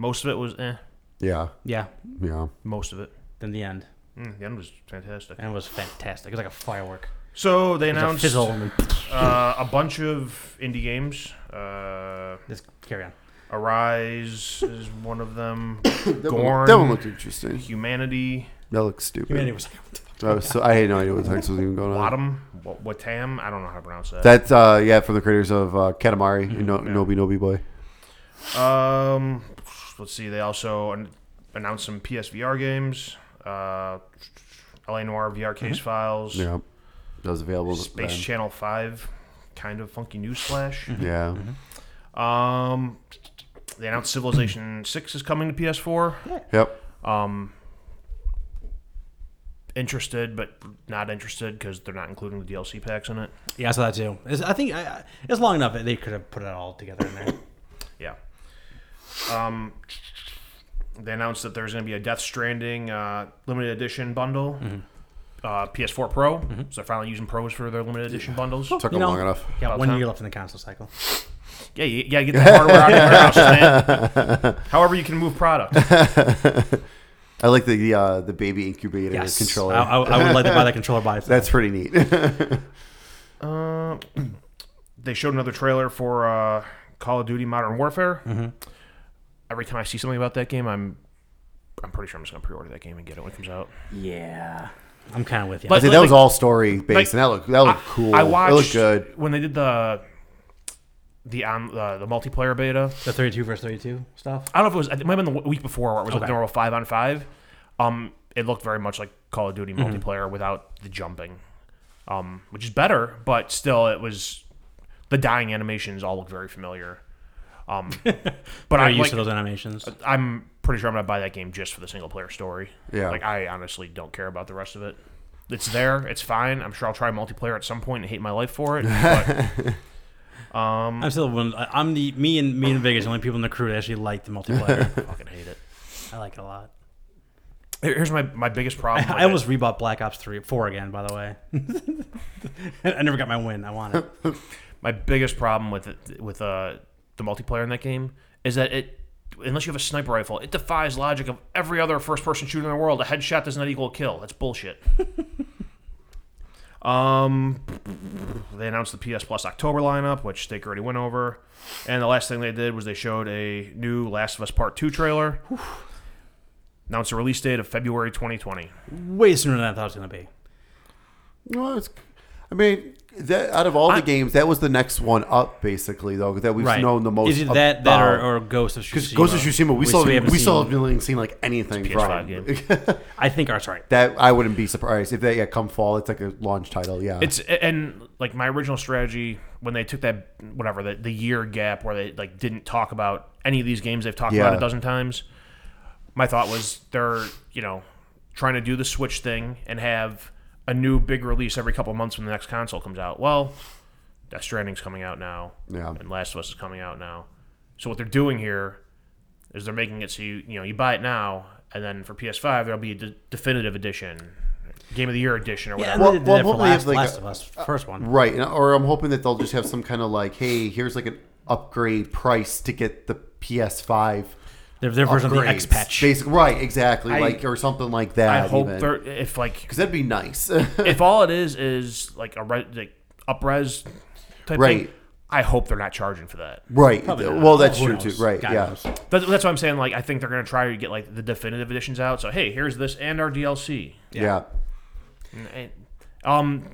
Most of it was eh. Yeah, yeah. yeah. Most of it. Then the end, Mm, the end was fantastic. and it was fantastic. It was like a firework. So they It was a announced fizzle. And then uh, a bunch of indie games. Uh, just carry on. Arise is one of them. That one, Gorn. that one looked interesting. Humanity. That looks stupid. Humanity was like, I, was so, I had no idea what the heck was even going on. Wadam. Wa- Wattam. I don't know how to pronounce that. That's uh yeah from the creators of uh, Katamari, Mm-hmm. you know, Yeah. Noby Noby Boy. Um, let's see. They also an- announced some PSVR games. Uh, LA Noire VR case files. Yeah, that was available. Space then. Channel Five. Kind of funky newsflash. Yeah, Um, they announced Civilization Six is coming to PS4. yep. Um, interested, but not interested because they're not including the DLC packs in it. yeah, I saw that too. It's, I think I, I- it's long enough that they could have put it all together in there. Yeah. Um, they announced that there's going to be a Death Stranding uh, limited edition bundle. Uh, PS4 Pro. So they're finally using pros for their limited edition bundles. Took You them know, long enough. Got About one time. year left in the console cycle. Yeah, you, you gotta get the hardware out of your warehouses, man. However, you can move product. I like the the, uh, the baby incubator Yes, controller. I, I, I would like to buy that controller by itself. That's pretty neat. Uh, they showed another trailer for uh, Call of Duty Modern Warfare. Every time I see something about that game, I'm I'm pretty sure I'm just gonna pre-order that game and get it when it comes out. yeah. I'm kind of with you. But- I think that was all story based, like, and that looked that looked cool. I it watched looked good. when they did the the um, uh, the multiplayer beta. the 32 versus 32 stuff. I don't know if it was. It might have been the week before where it was like normal five on five. Um, it looked very much like Call of Duty Mm-hmm. multiplayer without the jumping, um, which is better, but still, it was the dying animations all look very familiar. Um, but Are I'm you used like, to those animations? I'm pretty sure I'm gonna buy that game just for the single player story. Yeah. like I honestly don't care about the rest of it. It's there, it's fine. I'm sure I'll try multiplayer at some point and hate my life for it. But um, I'm still one. I- I'm the me and me and Vegas, the only people in the crew that actually like the multiplayer. I fucking hate it. I like it a lot. Here's my, my biggest problem. I, I almost it. rebought Black Ops three, four again. By the way, I never got my win. I want it. my biggest problem with it, with uh, the multiplayer in that game is that it unless you have a sniper rifle, it defies logic of every other first person shooter in the world. A headshot does not equal a kill. That's bullshit. um, they announced the PS Plus October lineup, which Steak already went over, and the last thing they did was they showed a new Last of Us Part Two trailer. Announced a release date of February 2020. Way sooner than I thought it was gonna be. Well, it's, I mean, that out of all the I- games, that was the next one up, basically, though that we've right. known the most. Is it that that or, or Ghost of Because Tsushima? Ghost of Tsushima, we, still haven't we still seen- haven't really seen like anything from. PS5 I think Art's right. that I wouldn't be surprised if that yeah come fall. It's like a launch title. Yeah, It's and like my original strategy when they took that whatever the, the year gap where they like didn't talk about any of these games they've talked about a dozen times. My thought was they're you know trying to do the Switch thing and have a new big release every couple months when the next console comes out. Well, Death Stranding's coming out now, Yeah. and Last of Us is coming out now. So what they're doing here is they're making it so you you know you buy it now, and then for PS5 there'll be a definitive edition, Game of the Year edition or Yeah, whatever. and Well- well, that for hopefully Last, it's like Last a- of Us, first one. right. Or I'm hoping that they'll just have some kind of like, hey, here's like an upgrade price to get the PS5. Their, their version of the. X patch. Basic, right? Exactly, I- like or something like that. I hope even. if like because that'd be nice. if all it is is like a re, like upres type Right. thing. I hope they're not charging for that. right. Well, that's Who true knows? too. Right. God yeah. knows. That's, that's what I'm saying. Like I think they're gonna try to get like the definitive editions out. So hey, here's this and our DLC. Yeah. And, um,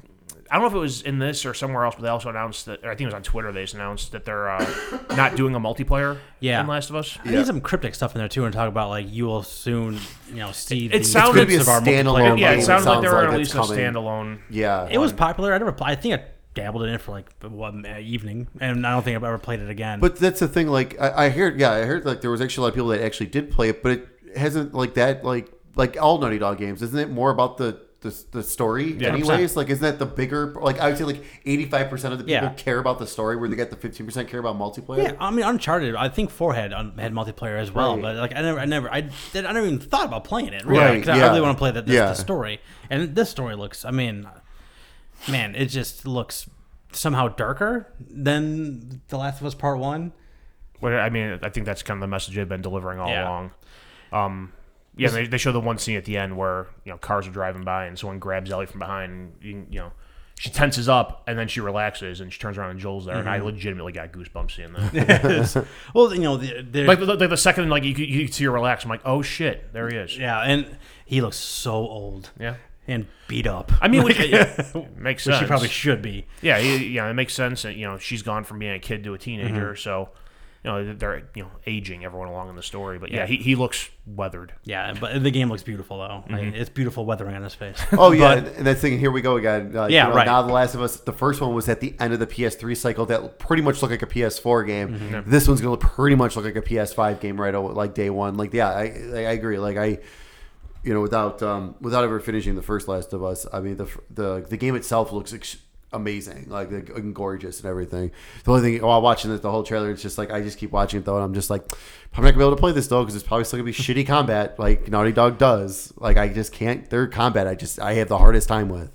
I don't know if it was in this or somewhere else, but they also announced that. Or I think it was on Twitter. They just announced that they're uh, not doing a multiplayer. Yeah. in Last of Us. I need some cryptic stuff in there too, and talk about like you will soon, you know, see. It the sounded- fruits It's gonna of be a our standalone multiplayer. Yeah, game, it it sounded like sounds they were like gonna it's release a coming. standalone. Yeah. It was popular. I never. pl- I think I dabbled in it for like one evening, and I don't think I've ever played it again. But that's the thing. Like I, I heard, yeah, I heard like there was actually a lot of people that actually did play it, but it hasn't like that. Like like all Naughty Dog games, isn't it more about the the, the story? Yeah. anyways, like isn't that the bigger? Like I would say, like eighty five percent of the people Yeah. care about the story, where they get the fifteen percent care about multiplayer. yeah, I mean, Uncharted. I think Four had um, had multiplayer as well, Right. but like I never, I never, I, did, I never even thought about playing it. Really, Right, 'cause I yeah. really want to play the, the, Yeah. the story, and this story looks. I mean, man, it just looks somehow darker than The Last of Us Part One. Well, I mean, I think that's kind of the message they've been delivering all Yeah. along. Um, yeah, they, they show the one scene at the end where you know cars are driving by and someone grabs Ellie from behind. And, you, you know, she tenses up and then she relaxes and she turns around and Joel's there. And I Mm-hmm. legitimately got goosebumps seeing that. well, you know, the, like, the, like the second like you, could- you could see her relax, I'm like, oh shit, there he is. yeah, and he looks so old Yeah, and beat up. I mean, which, makes sense. she probably should be. Yeah, yeah, it makes sense. And, you know, she's gone from being a kid to a teenager, Mm-hmm. so you know they're you know aging everyone along in the story. But yeah, he, he looks weathered. Yeah, but the game looks beautiful though. Mm-hmm. it's beautiful weathering on his face. Oh yeah, But- and- and that's thing. Here we go again. Like, Yeah, you know, right. Now the Last of Us, the first one was at the end of the PS3 cycle. That pretty much looked like a PS4 game. Mm-hmm. This one's gonna pretty much look like a PS5 game right away, like day one. Like yeah, I I I agree. Like I, you know, without um without ever finishing the first Last of Us, I mean the the the game itself looks. Ex- amazing like, like, and gorgeous and everything. The only thing while watching the whole trailer it's just like i just keep watching it though and i'm just like i'm not gonna be able to play this though because it's probably still gonna be shitty combat like naughty dog does. Like i just can't their combat i just i have the hardest time with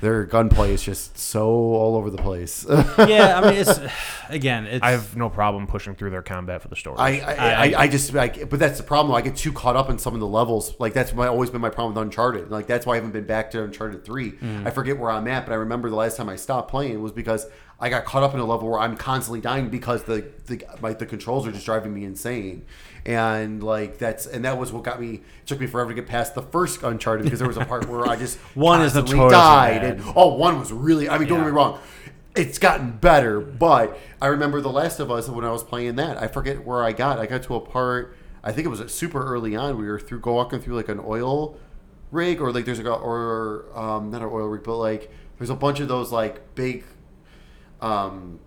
their gunplay is just so all over the place yeah, I mean, it's again, it's I have no problem pushing through their combat for the story. I I, I, I just like, but that's the problem. I get too caught up in some of the levels. Like that's my always been my problem with Uncharted. Like that's why I haven't been back to Uncharted three. Mm. I forget where I'm at, but I remember the last time I stopped playing was because I got caught up in a level where I'm constantly dying because the the my, the controls are just driving me insane. And like that's and that was what got me. It took me forever to get past the first Uncharted because there was a part where I just One is notoriously died. bad. And oh, one was really. I mean, don't Yeah. get me wrong it's gotten better, but I remember The Last of Us when I was playing that. I forget where I got. I got to a part. I think it was super early on. We were through go walking through like an oil rig, or like there's a or um, not an oil rig, but like there's a bunch of those like big. Um,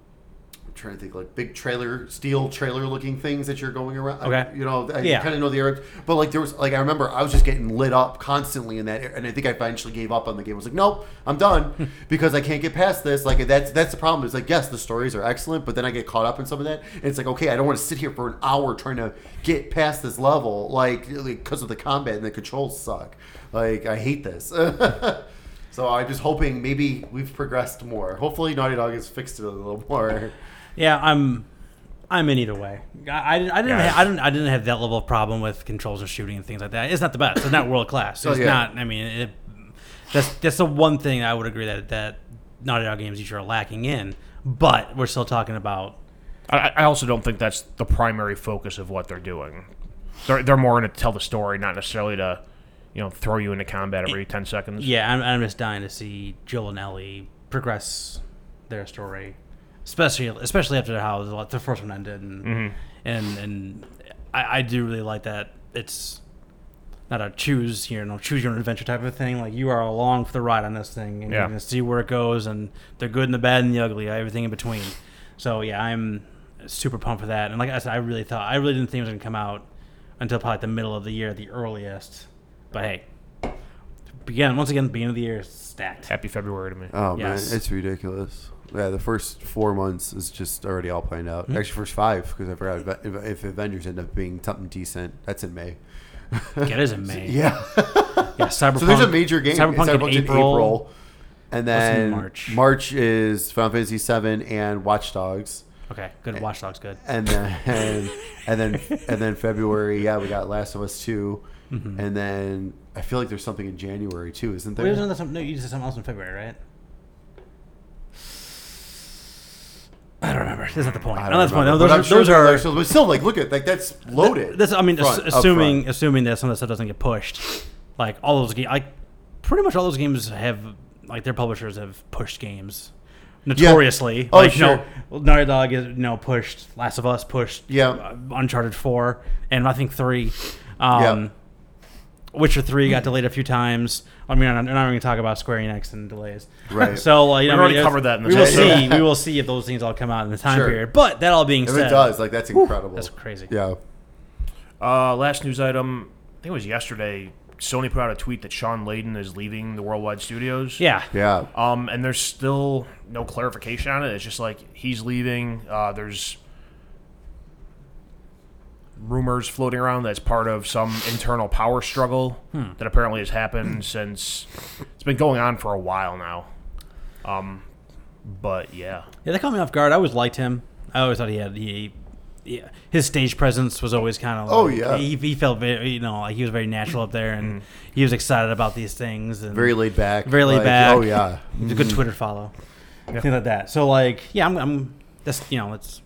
I'm trying to think like big trailer, steel trailer looking things that you're going around. Okay. you know, I Yeah. kind of know the area, but like there was like I remember I was just getting lit up constantly in that, and I think I eventually gave up on the game. I was like, nope, I'm done because I can't get past this. Like that's that's the problem. It's like yes, the stories are excellent, but then I get caught up in some of that, and it's like okay, I don't want to sit here for an hour trying to get past this level, like because of the combat and the controls suck. Like I hate this. So I'm just hoping maybe we've progressed more. Hopefully Naughty Dog has fixed it a little more. Yeah, I'm I'm in either way. I, I, I didn't Yeah. ha- I didn't I didn't have that level of problem with controls and shooting and things like that. It's not the best. It's not world class. Oh, It's yeah. not. I mean, it, that's that's the one thing I would agree that that Naughty Dog games usually are lacking in. But we're still talking about I, I also don't think that's the primary focus of what they're doing. They're, they're more going to tell the story, not necessarily to, you know, throw you into combat every ten seconds. yeah. I'm, I'm just dying to see Joel and Ellie progress their story, especially especially after how the, the first one ended, and Mhm. and and I, I do really like that it's not a choose you know choose your own adventure type of thing. Like you are along for the ride on this thing, and Yeah. you're gonna see where it goes, and the good and the bad and the ugly, everything in between. So yeah, I'm super pumped for that. And like I said, I really thought I really didn't think it was gonna come out until probably the middle of the year, the earliest. But hey, again, once again, the beginning of the year is stacked. Happy February to me. Oh Yes. man, it's ridiculous. Yeah, the first four months is just already all planned out. Hmm. Actually, first five because I forgot if, if Avengers end up being something decent. That's in May. Yeah, it is in May. Yeah. Yeah, Cyberpunk. so there's a major game. Cyberpunk, in Cyberpunk's April. and What's in then March? March is Final Fantasy VII and Watch Dogs, Okay, good. Watch Dogs, good. and then and then and then February. Yeah, we got Last of Us 2 Mm-hmm. and then I feel like there's something in January too, isn't Wait, there? isn't there some, no, you said something else in February, right? I don't remember. That's not the point. I No, that's the point. remember, Those, are, sure those are. but still, like, look at like that's loaded. That's, I mean, front- assuming assuming that some of the stuff doesn't get pushed, like all those games, like pretty much all those games have like their publishers have pushed games notoriously. Oh, like, sure. Know, Naughty Dog is you know pushed. Last of Us pushed. Yeah. uh, Uncharted four and I think three. Um, Yeah. Witcher three got delayed a few times. I mean, I'm not even going to talk about Square Enix and delays. Right. So, uh, you We know, I already mean, covered that in the we will see. We will see if those things all come out in the time Sure. period. But that all being If said, it does, like that's incredible. that's crazy. Yeah. Uh, last news item. I think it was yesterday. Sony put out a tweet that Shawn Layden is leaving the Worldwide Studios. Yeah. Yeah. Um, and there's still no clarification on it. It's just like he's leaving. Uh, there's rumors floating around that's part of some internal power struggle Hmm. that apparently has happened since it's been going on for a while now. Um, but yeah, Yeah, they caught me off guard. I always liked him. I always thought he had he, yeah, his stage presence was always kind of. like, Oh, yeah. he, he felt very you know like he was very natural up there, and he was excited about these things. And Very laid back. Very laid like, back. Oh yeah. He's a good Twitter follow, things like that. So like, yeah, I'm, I'm that's you know it's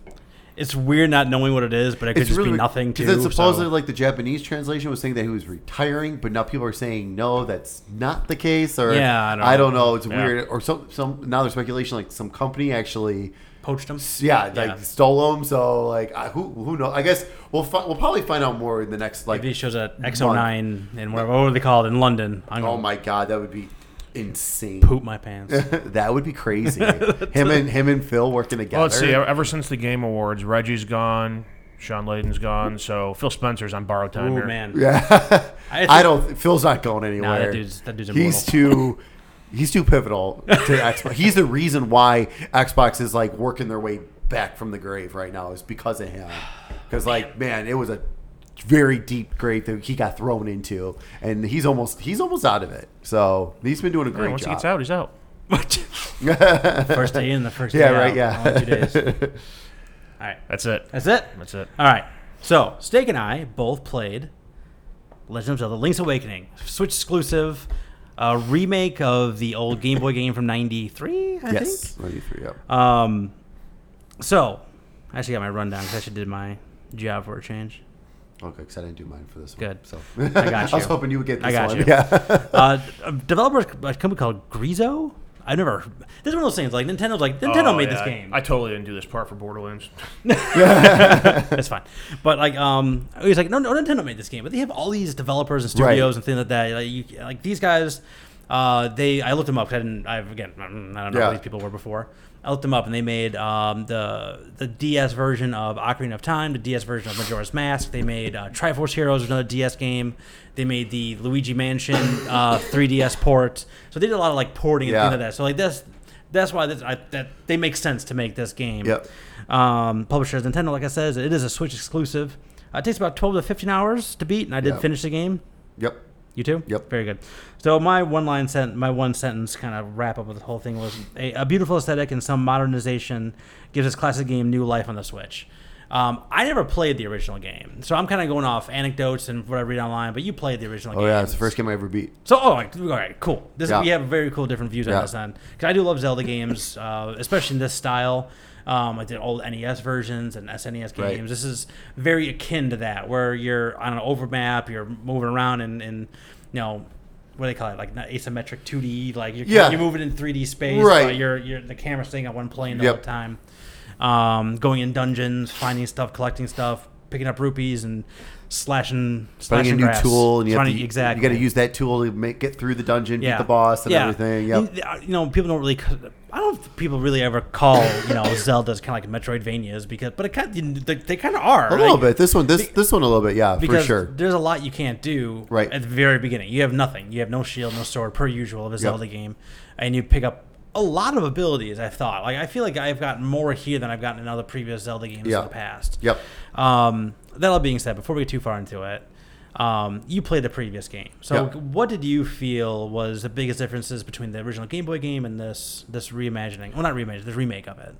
it's weird not knowing what it is, but it could just be nothing too. Because supposedly, so- like the Japanese translation was saying that he was retiring, but now people are saying no, that's not the case. Or Yeah, I don't know. It's Yeah. weird. Or some some now there's speculation like some company actually. poached him. Yeah, like Yeah. stole him. So like, who who knows? I guess we'll fi- we'll probably find out more in the next like. If he shows at X019 and whatever, what were they called in London? I'm Oh gonna my god, that would be insane. poop my pants. that would be crazy. him and him and Phil working together. well, let's see. Ever since the Game Awards, Reggie's gone, Shawn Layden's gone, so Phil Spencer's on borrowed time oh here. man, Yeah, I I, don't. Phil's not going anywhere. nah, anywhere. that dude's that dude's he's too. He's too pivotal to Xbox. He's the reason why Xbox is like working their way back from the grave right now is because of him. Because like, man, it was a very deep grave that he got thrown into, and he's almost he's almost out of it. So he's been doing a Yeah, great once he gets out, he's out. first day in, the first day yeah, out. right. Yeah. Only two days. All right, That's it. that's it. That's it. All right. So Steak and I both played Legend of Zelda: Link's Awakening, Switch exclusive, a remake of the old Game Boy game from '93. I yes. 93, yeah. Um. So, I actually got my rundown because I actually did my job for a change. Okay, because I didn't do mine for this one. Good. So I got you. I was hoping you would get this I got one. you. Yeah. uh, a developers, a company called Grezzo. I never. This is one of those things. Like Nintendo's like Nintendo Oh, made yeah, this I- game. I, totally didn't do this part for Borderlands. That's fine. But like, um, he was like, no, no, Nintendo made this game, but they have all these developers and studios Right. and things like that. Like, you, like these guys, uh, they I looked them up. I didn't. I've again, I don't know Yeah. who these people were before. I looked them up, and they made um, the the DS version of Ocarina of Time, the DS version of Majora's Mask. They made uh, Triforce Heroes, another DS game. They made the Luigi Mansion uh, 3DS port. So they did a lot of like porting and Yeah. things like that. So like this, that's why this, I, that they make sense to make this game. Yep. Um, publisher is Nintendo, like I said, it is a Switch exclusive. Uh, it takes about 12 to 15 hours to beat, and I did Yeah. finish the game. Yep. You too? Yep. Very good. So my one line sent my one sentence kind of wrap up of the whole thing was a, a beautiful aesthetic and some modernization gives this classic game new life on the Switch. Um, I never played the original game, so I'm kind of going off anecdotes and what I read online. But you played the original Oh game. yeah, it's the first game I ever beat. So, oh, all right, cool. This Yeah. we have very cool different views on Yeah. this then, because I do love Zelda games, uh, especially in this style. Um, I did old NES versions and SNES games. Right. This is very akin to that, where you're on an overmap, you're moving around and, and you know what do they call it? Like asymmetric 2D. Like you're, Yeah. you're moving in 3D space. Right. But you're you're the camera's staying on one plane all the Yep. whole time. Um, going in dungeons, finding stuff, collecting stuff, picking up rupees and slashing Finding slashing a new grass. tool, and you have to, exactly you got to use that tool to make get through the dungeon, beat the boss, and everything. Yep. You, you know, people don't really. I don't think people really ever call you know Zelda's kind of like Metroidvanias because, but it kind of, they, they kind of are A little like, bit. This one, this this one, a little bit. Yeah, for sure. there's a lot you can't do Right. at the very beginning. You have nothing. You have no shield, no sword, per usual of a Zelda game, and you pick up a lot of abilities. I thought, like, I feel like I've gotten more here than I've gotten in other previous Zelda games Yeah. in the past. Yep. Um, that all being said, before we get too far into it, um, you played the previous game. So, Yeah. what did you feel was the biggest differences between the original Game Boy game and this this reimagining? Well, not reimagining, this remake of it.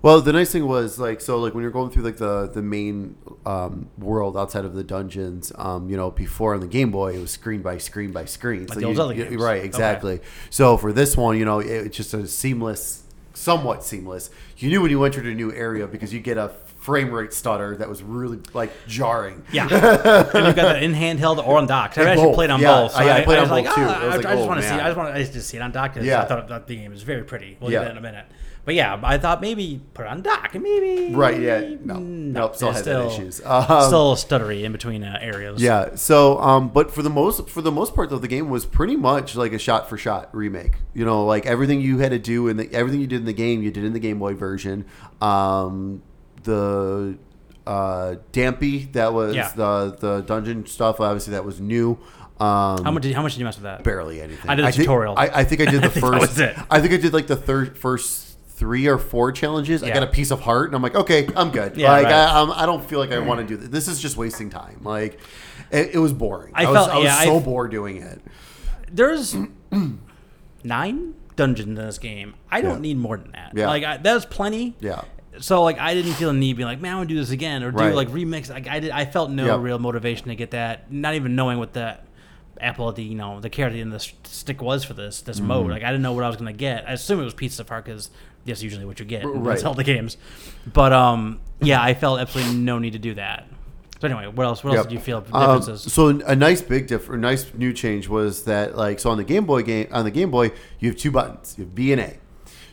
Well, the nice thing was like so like when you're going through like the the main um, world outside of the dungeons, um, you know, before on the Game Boy it was screen by screen by screen. Like old Zelda games. right, Okay. exactly. So for this one, you know, it, it's just a seamless, somewhat seamless. You knew when you entered a new area because you get a frame rate stutter that was really like jarring. Yeah, and you've got that in handheld or on dock. I've actually both. played on Yeah, both. I- I played was on like, both, too. "Ah, I like, I just oh, want to see. I just want. I just to see it on dock because Yeah. I thought that the game was very pretty. We'll Yeah. get that in a minute. But yeah, I thought maybe put it on dock and maybe Right, yeah. No. no Nope, still had that issues. Um, still stuttery in between uh, areas. Yeah. So, um, but for the most for the most part, though, the game was pretty much like a shot for shot remake. You know, like everything you had to do in the everything you did in the game, you did in the Game Boy version. Um, the uh, Dampé that was Yeah. the the dungeon stuff. Obviously, that was new. Um, How much? Did, how much did you mess with that? barely anything. I did a think- tutorial. I, I think I did the think first. that was it. I think I did like the third first three or four challenges. I Yeah. got a piece of heart, and I'm like, okay, I'm good. Yeah, like right. I, I'm, I don't feel like I want to do this. This is just wasting time. Like it, it was boring. I I, was, felt- I was yeah, I- so bored doing it. There's nine dungeons in this game. I don't Yeah. need more than that. Yeah. Like I, that's plenty. Yeah. So like I didn't feel a need being like, man, I want to do this again or do Right. like remix. Like I did, I felt no Yep. real motivation to get that. Not even knowing what the apple, the you know, the carrot in the s- stick was for this this mode. Like I didn't know what I was gonna get. I assume it was Piece of Heart because that's usually what you get in Right. Zelda games. But um, yeah, I felt absolutely no need to do that. So anyway, what else? What else Yep. did you feel Um, differences? so a nice big diff, a nice new change was that like so on the Game Boy game on the Game Boy you have two buttons, you have B and A.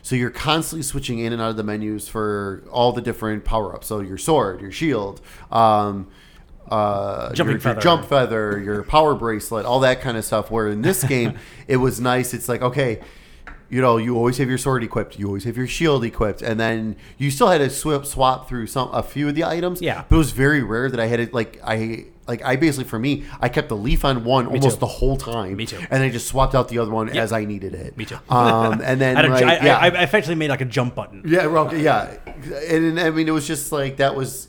So you're constantly switching in and out of the menus for all the different power ups. So your sword, your shield, um, uh, your, your jump feather, your power bracelet, all that kind of stuff. Where in this game it was nice. It's like okay. You know, you always have your sword equipped. You always have your shield equipped, and then you still had to swap swap through some a few of the items. Yeah. but it was very rare that I had it like I like I basically for me I kept the leaf on one almost too. the whole time. Me too. And I just swapped out the other one as I needed it. Me too. Um, and then I, like, I- yeah, I, I effectively made like a jump button. yeah, well, yeah, and, I mean it was just like that was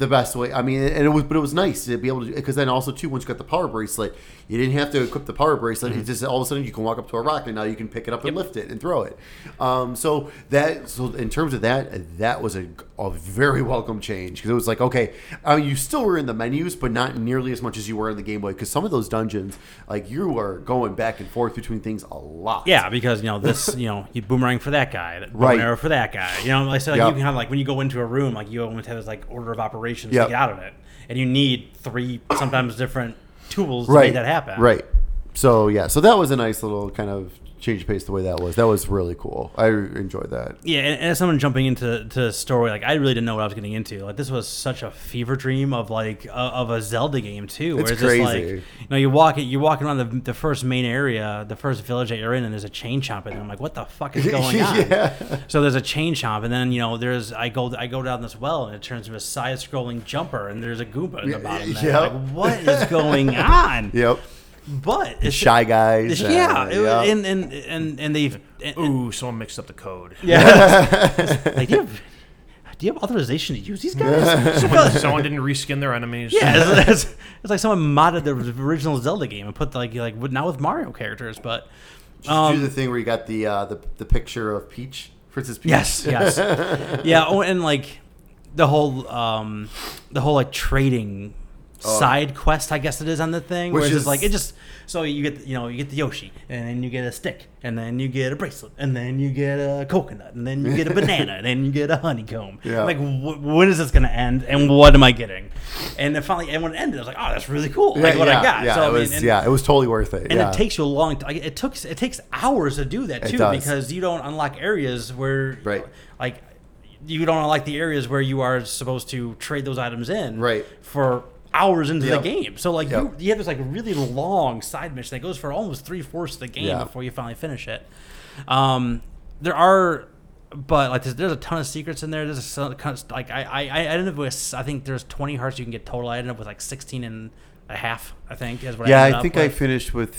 the best way. I mean, and it was, but it was nice to be able to because then also too once you got the power bracelet, you didn't have to equip the power bracelet. Mm-hmm. It just all of a sudden you can walk up to a rock and now you can pick it up and lift it and throw it. Um, so that so in terms of that, that was a, a very welcome change because it was like okay, uh, you still were in the menus, but not nearly as much as you were in the Game Boy because some of those dungeons like you are going back and forth between things a lot. Yeah, because you know this, you know, you boomerang for that guy, that Right. for that guy. You know, like, I said, like Yep. you can have like when you go into a room, like you almost have this like order of operations Yep. to get out of it, and you need three sometimes different tools to right make that happen. Right. So yeah, so that was a nice little kind of change pace the way that was. That was really cool. I enjoyed that. Yeah, and, as someone jumping into to the story, like I really didn't know what I was getting into. Like this was such a fever dream of like uh, of a Zelda game too. Where It's it's, just like crazy. you know you walk it, you're walking around the, the first main area, the first village that you're in, and there's a chain chomp, and I'm like, what the fuck is going on? Yeah. So there's a chain chomp, and then you know there's I go I go down this well, and it turns into a side-scrolling jumper, and there's a Goomba in the bottom. Yep. Like, what is going on? Yep. But it's Shy guys. yeah, uh, it was- and and and and they've and, Ooh, someone mixed up the code. yeah. like, do you have do you have authorization to use these guys? Someone, someone didn't reskin their enemies. yeah, it's, it's, it's like someone modded the original Zelda game and put like like with- now with Mario characters, but Did you um, do the thing where you got the uh, the the picture of Peach, Princess Peach. Yes, yes, yeah. Oh, and like the whole, um, the whole like trading Oh. side quest, I guess it is on the thing, Which where it's is- like it just so you get you know you get the Yoshi, and then you get a stick, and then you get a bracelet, and then you get a coconut, and then you get a banana, and then you get a honeycomb. Yeah. Like wh- when is this gonna end, and what am I getting? And then finally, and when it ended, I was like, oh, that's really cool. Like what yeah, I got. Yeah, so I it mean, was, and- yeah, it was totally worth it. and yeah. it takes you a long time. It took it takes hours to do that too because you don't unlock areas where Right. like you don't unlock the areas where you are supposed to trade those items in Right. for hours into Yep. the game. So like Yep. you, you have this like really long side mission that goes for almost three fourths of the game Yeah. before you finally finish it. Um, there are. But like, there's, there's a ton of secrets in there. There's a son- of- like I, I I ended up with I think there's 20 hearts you can get total. I ended up with like 16 and a half. I think is what I yeah, I up think I finished with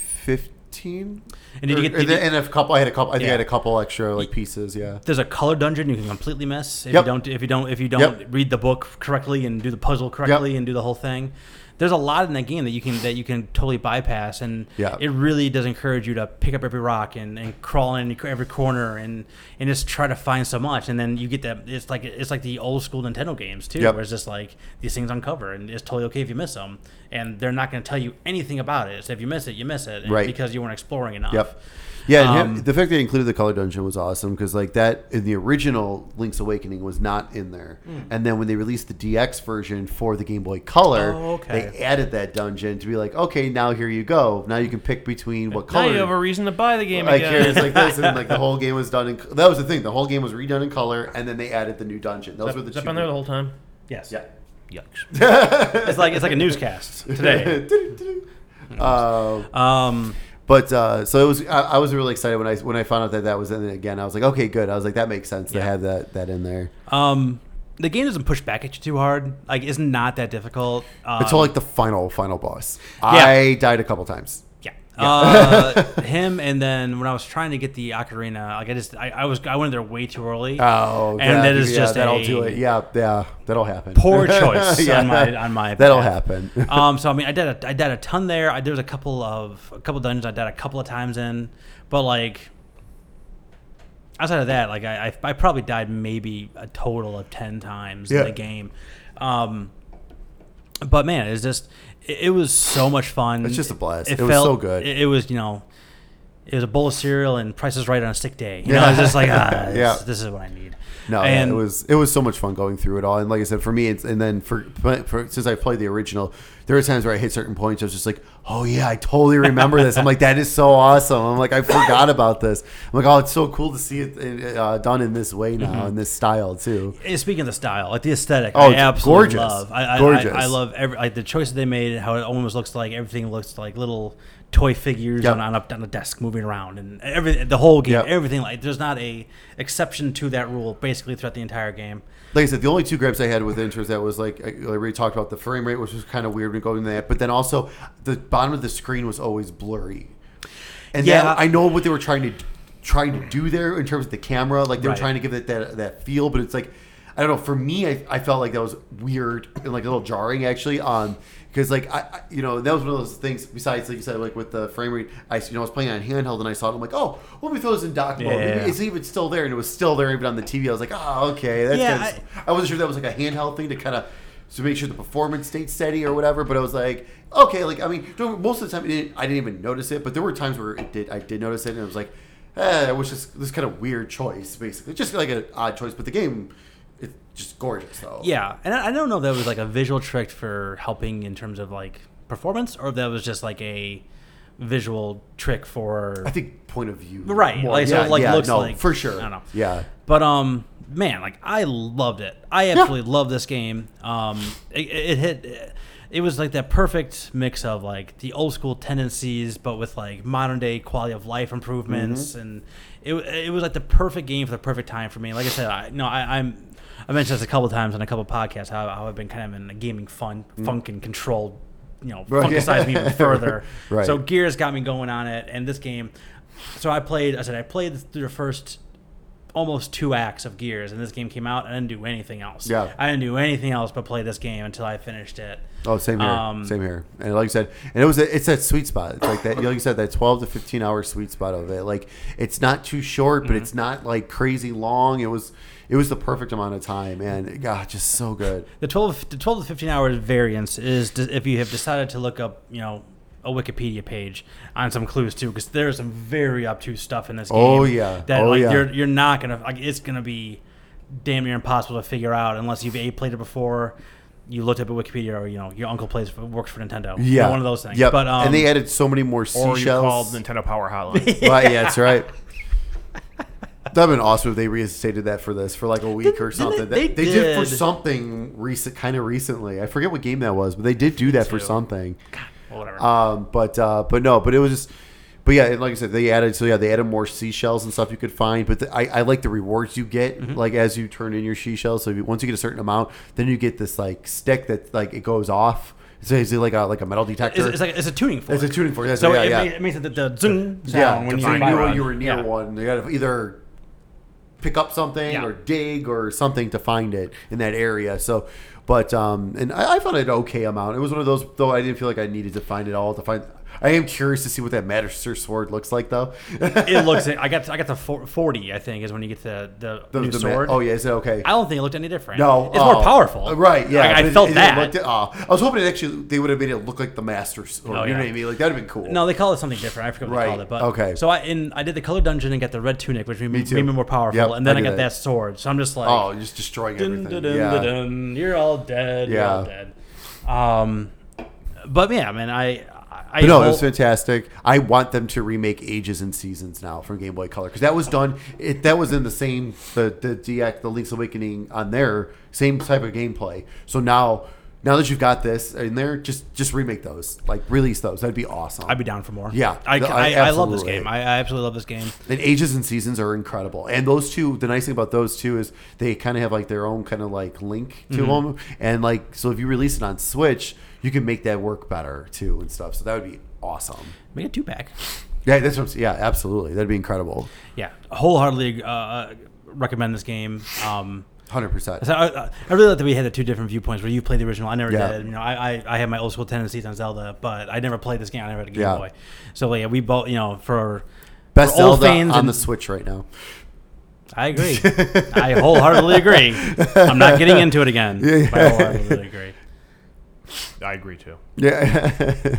fifteen. And did you get- or did the- you- and a couple? I had a couple. I think Yeah. I had a couple extra like pieces. Yeah. There's a color dungeon you can completely miss if Yep. you don't if you don't if you don't Yep. read the book correctly and do the puzzle correctly and do the whole thing. There's a lot in that game that you can that you can totally bypass, and Yeah. it really does encourage you to pick up every rock and, and crawl in every corner and and just try to find so much. And then you get that it's like it's like the old school Nintendo games too, Yep. where it's just like these things uncover and it's totally okay if you miss them, and they're not going to tell you anything about it. So if you miss it, you miss it, Right. Because you weren't exploring enough. Yep. Yeah, and him- Um, the fact that they included the color dungeon was awesome because like that in the original Link's Awakening was not in there, and then when they released the DX version for the Game Boy Color, Oh, okay. they added that dungeon to be like, okay, now here you go. Now you can pick between what Now color. you have a reason to buy the game like again. here it's like this, and like the whole game was done in. That was the thing. The whole game was redone in color, and then they added the new dungeon. Those Has were the that two. been there the whole time? Yes. yeah. Yucks. It's like it's like a newscast today. Um, Um, But uh, so it was. I, I was really excited when I when I found out that that was in it again. I was like, okay, good. I was like, that makes sense to Yeah. have that that in there Um, the game doesn't push back at you too hard. Like, it's not that difficult. Um, until like the final final boss. I died a couple times. Yeah. Uh, him and then when I was trying to get the ocarina, like I just I, I was I went there way too early. Oh, And that is yeah, just that'll do it. Yeah, yeah, that'll happen. poor choice Yeah. on my on my. That'll path. happen. um, so I mean, I did a, I did a ton there. I there was a couple of a couple dungeons I did a couple of times in, but like outside of that, like I I, I probably died maybe a total of ten times Yeah. in the game. Um, but man, it's just it, it was so much fun. It's just a blast. It was so good. It, it was you know. It was a bowl of cereal and Price is Right on a sick day. You know, Yeah. it's just like ah, this, Yeah. this is what I need. No, and yeah, it was it was so much fun going through it all. And like I said, for me, it's and then for, for since I played the original, there were times where I hit certain points. I was just like, oh yeah, I totally remember this. I'm like, that is so awesome. I'm like, I forgot about this. I'm like, oh, it's so cool to see it uh, done in this way now, in this style too. Eh, Speaking of the style, like the aesthetic, Oh, I absolutely gorgeous. love. I, I, Gorgeous. I, I love every like the choices they made, how it almost looks like everything looks like little toy figures Yep. on, on, a, on a desk moving around, and every the whole game, Yep. everything like there's not a exception to that rule basically throughout the entire game. Like I said, the only two gripes I had with Intros that was like I already talked about the frame rate, which was kind of weird when going that, but then also the bottom of the screen was always blurry. And Yeah. yeah, I know what they were trying to trying to do there in terms of the camera, like they were trying to give it that that feel, but it's like I don't know. For me, I, I felt like that was weird and like a little jarring actually. Um, because like I, I, you know, that was one of those things. Besides, like you said, like with the frame rate, I you know I was playing on handheld and I saw it. I'm like, oh, let me throw this in dock mode. Yeah. It's even still there, and it was still there even on the TV. I was like, oh, okay, that's Yeah, kinda- I, wasn't sure that was like a handheld thing to kind of to make sure the performance stayed steady or whatever. But I was like, okay, like I mean, most of the time it didn't, I didn't even notice it, but there were times where it did. I did notice it, and it was like, eh, it was just this kind of weird choice, basically, just like an odd choice. But the game, just gorgeous though. Yeah, and I, I don't know if that was like a visual trick for helping in terms of like performance, or if that was just like a visual trick for I think point of view, Right, more. like, so it, like, yeah, looks no, like- for sure. I don't know. Yeah, But um, man, like I loved it. I absolutely love this game. Um, it, it hit. It was like that perfect mix of like the old school tendencies, but with like modern day quality of life improvements, Mm-hmm. and it it was like the perfect game for the perfect time for me. Like I said, I no, I, I'm. I mentioned this a couple times on a couple podcasts how, how I've been kind of in a gaming fun, funk and controlled, you know, Mm. Right. funkicize me even further. Right. So Gears got me going on it, and this game. So I played. I said I played through the first almost two acts of Gears, and this game came out. And I didn't do anything else. Yeah. I didn't do anything else but play this game until I finished it. Oh, same here. Um, same here. And like I said, and it was a, it's that sweet spot. It's like that. Like you said, that twelve to fifteen hour sweet spot of it. Like it's not too short, but it's not like crazy long. It was it was the perfect amount of time, and God, just so good. The 12, the 12 to 15 hours variance is if you have decided to look up, you know, a Wikipedia page on some clues too, because there's some very obtuse stuff in this game. Oh, yeah. that Oh, like yeah. you're you're not gonna like it's gonna be damn near impossible to figure out unless you've a played it before, you looked up at Wikipedia, or you know your uncle plays works for Nintendo. Yeah, one of those things. Yep. But um, and they added so many more Or you called seashells. Nintendo Power Hotline. right, yeah, that's right. That'd been awesome if they reinstated that for this for like a week or Didn't something. they- They, they they did for did. something recent, kind of recently. I forget what game that was, but they did do that for too. something. well, whatever. Um, but uh, but no, but it was just. But yeah, like I said, they added so yeah they added more seashells and stuff you could find. But the, I, I like the rewards you get Mm-hmm. like as you turn in your seashells. So you, once you get a certain amount, then you get this like stick that like it goes off. So is it like a like a metal detector? it's, it's like it's a tuning fork. It's a tuning fork, that's So right, it, yeah, ma- it makes it the, the zing sound yeah, when you knew you were near Yeah. one. You got to either pick up something Yeah. or dig or something to find it in that area. So, but um, and I, I found it an okay amount. It was one of those though. I didn't feel like I needed to find it all to find. I am curious to see what that Master Sword looks like though. it looks. I got I got the forty. I think is when you get to the, The- new the ma- sword. oh yeah, is it okay? I don't think it looked any different. No, it's more oh, powerful. Right? Yeah, Like, I it- felt it that. looked- oh, I was hoping it actually they would have made it look like the Master Sword. Oh, you know what I mean? Like that'd have been cool. no, they call it something different. I forget what Right, they called it. But okay. So I in I did the color dungeon and got the red tunic, which made me, made me more powerful. Yep, and then I I, got that. that sword. So I'm just like, Oh, just destroying dun, everything. dun, yeah. dun, you're all dead. You're all Yeah. dead. Um, but yeah, man, I. I But no, it was fantastic. I want them to remake Ages and Seasons now from Game Boy Color because that was done. It that was in the same the the DX the Link's Awakening on there same type of gameplay. So now now that you've got this in there, just just remake those like release those. That'd be awesome. I'd be down for more. Yeah, I, the- I, I- I love this game. I, I absolutely love this game. and Ages and Seasons are incredible. And those two, the nice thing about those two is they kind of have like their own kind of like link to Mm-hmm. them. And like so, if you release it on Switch, you can make that work better too and stuff. So that would be awesome. Make a two pack. Yeah, that's what I'm, yeah, absolutely. That'd be incredible. Yeah, wholeheartedly uh, uh, recommend this game. Um, Hundred percent. So I, I really like that we had the two different viewpoints where you played the original. I never Yeah. did. You know, I, I, I have my old school tendencies on Zelda, but I never played this game. I never had a Game Yeah. Boy. So yeah, we both, you know, for Best for old Zelda fans on and- the Switch right now. I agree. I wholeheartedly agree. I'm not getting into it again. Yeah. But I wholeheartedly agree. I agree too. Yeah,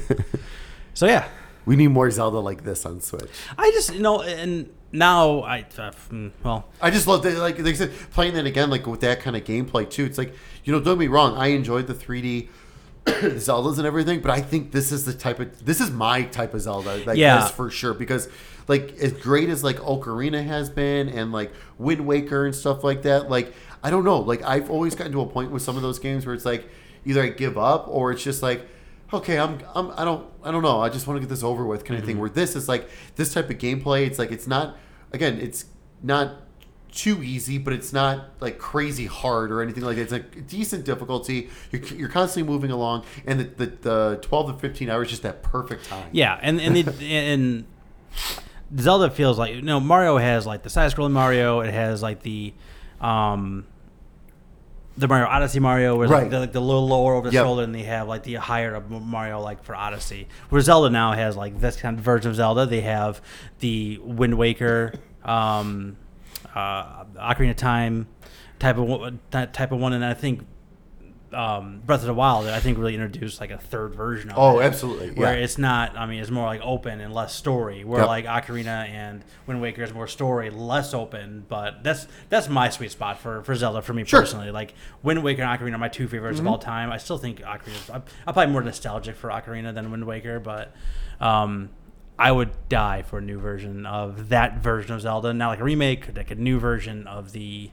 So yeah, we need more Zelda like this on Switch. I just you know, and now I uh, mm, well, I just love that, like they said, playing that again, like with that kind of gameplay too. It's like you know, don't be wrong, I enjoyed the 3D Zeldas and everything, but I think this is the type of this is my type of Zelda, like Yeah. this for sure. Because like as great as like Ocarina has been, and like Wind Waker and stuff like that, like I don't know, like I've always gotten to a point with some of those games where it's like either I give up or it's just like. Okay, I'm, I'm I don't I don't know. I just want to get this over with kind of thing. Where this is like this type of gameplay, it's like it's not again, it's not too easy, but it's not like crazy hard or anything like that. It's like decent difficulty. You're, you're constantly moving along, and the, the, the 12 to 15 hours is just that perfect time. yeah, and and it, and Zelda feels like you know Mario has like the side scrolling Mario. It has like the um the Mario Odyssey Mario, where Right. like the, like the little lower over the Yep. shoulder, and they have like the higher up Mario, like for Odyssey. Where Zelda now has like this kind of version of Zelda. They have the Wind Waker, um, uh, Ocarina of Time type of type of one, and I think um, Breath of the Wild, I think really introduced like a third version of Oh, it. absolutely, Where yeah. it's not, I mean, it's more like open and less story. Where Yep. like Ocarina and Wind Waker is more story, less open. But that's that's my sweet spot for, for Zelda for me Sure. Mm-hmm. personally. Like Wind Waker and Ocarina are my two favorites of all time. I still think Ocarina. I'm, I'm probably more nostalgic for Ocarina than Wind Waker, but um, I would die for a new version of that version of Zelda. Not like a remake, like a new version of the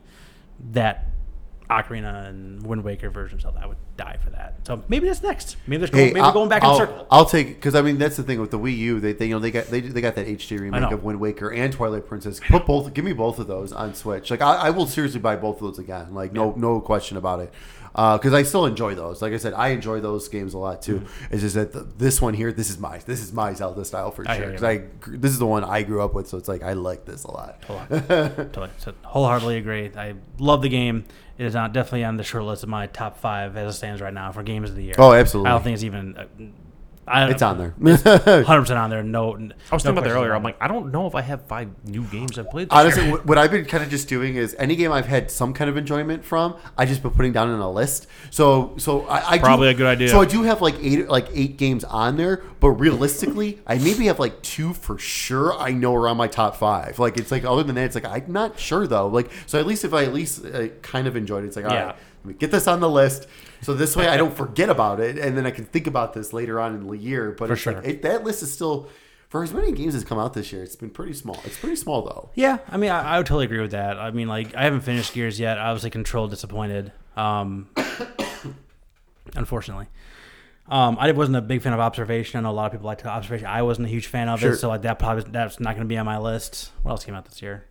that Ocarina and Wind Waker versions of that. I would die for that. So maybe that's next. Maybe there's Hey, maybe I'll, going back I'll, in circle. I'll take because I mean that's the thing with the Wii U. They, they you know they got they, they got that HD remake of Wind Waker and Twilight Princess. Put both. Give me both of those on Switch. Like I, I will seriously buy both of those again. Like no no question about it. Uh, because I still enjoy those. Like I said, I enjoy those games a lot too. Mm-hmm. It's just that the, this one here, this is my this is my Zelda style for I sure. Because I this is the one I grew up with, so it's like I like this a lot. Totally, totally. So wholeheartedly agree. I love the game. It is not definitely on the short list of my top five as it stands right now for games of the year. Oh, absolutely. I don't think it's even. Uh, I don't It's on there. Hundred percent on there. No. I was thinking about that earlier. I'm like, I don't know if I have five new games I've played. This Honestly, year. what, what I've been kind of just doing is any game I've had some kind of enjoyment from, I just been putting down in a list. So, so I, I do- Probably a good idea. So I do have like eight, like eight games on there, but realistically, I maybe have like two for sure. I know are on my top five. Like it's like other than that, it's like I'm not sure though. Like so, at least if I at least uh, kind of enjoyed it, it's like all right, Yeah. Let me get this on the list. So this way I don't forget about it, and then I can think about this later on in the year. But For it's like, it, that list is still. For as many games as come out this year, it's been pretty small. It's pretty small though. Yeah, I mean, I, I would totally agree with that. I mean, like, I haven't finished Gears yet. I obviously, Control disappointed. Um, unfortunately, um, I wasn't a big fan of Observation. I know a lot of people liked Observation. I wasn't a huge fan of Sure. it, so like that probably that's not going to be on my list. What else came out this year?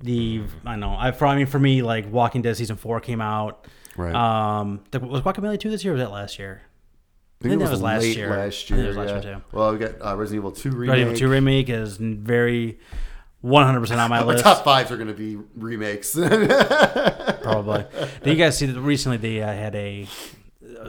The I know I for I mean for me like Walking Dead season four came out. Right. Um, the, was Guacamelee two this year or was that last year? I think, think it that was, was last year. last I think year. it was last yeah. year, too. Well, we got uh, Resident Evil 2 remake. Resident Evil two remake is very one hundred percent on my My list. top fives are going to be remakes. probably. Did you guys see that recently? They uh, had a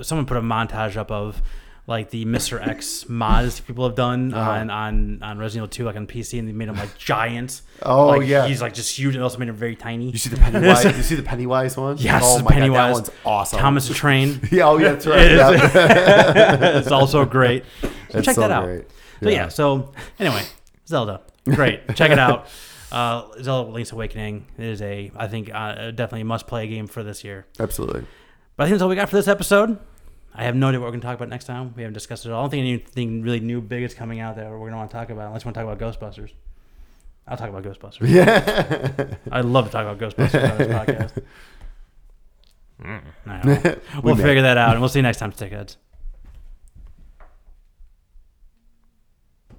someone put a montage up of like the Mr. X mods people have done Uh-huh. on, on on Resident Evil 2 like on PC, and they made him like giant. Oh, Like, yeah. he's like just huge, and also made him very tiny. you see the Pennywise? you see the Pennywise one? Yes, Oh my Pennywise. god, that one's awesome. Thomas the Train. Yeah, oh yeah, that's right. Yeah. it's also great. So check so that out. great. So yeah. Yeah. So anyway, Zelda, great. Check it out. Uh, Zelda: Link's Awakening is a, I think, uh, definitely a must-play game for this year. Absolutely. But I think that's all we got for this episode. I have no idea what we're going to talk about next time. We haven't discussed it at all. I don't think anything really new, big is coming out that we're going to want to talk about unless you want to talk about Ghostbusters. I'll talk about Ghostbusters. Yeah. I'd love to talk about Ghostbusters on this podcast. I don't know. We We'll may. figure that out, and we'll see you next time, Stickheads.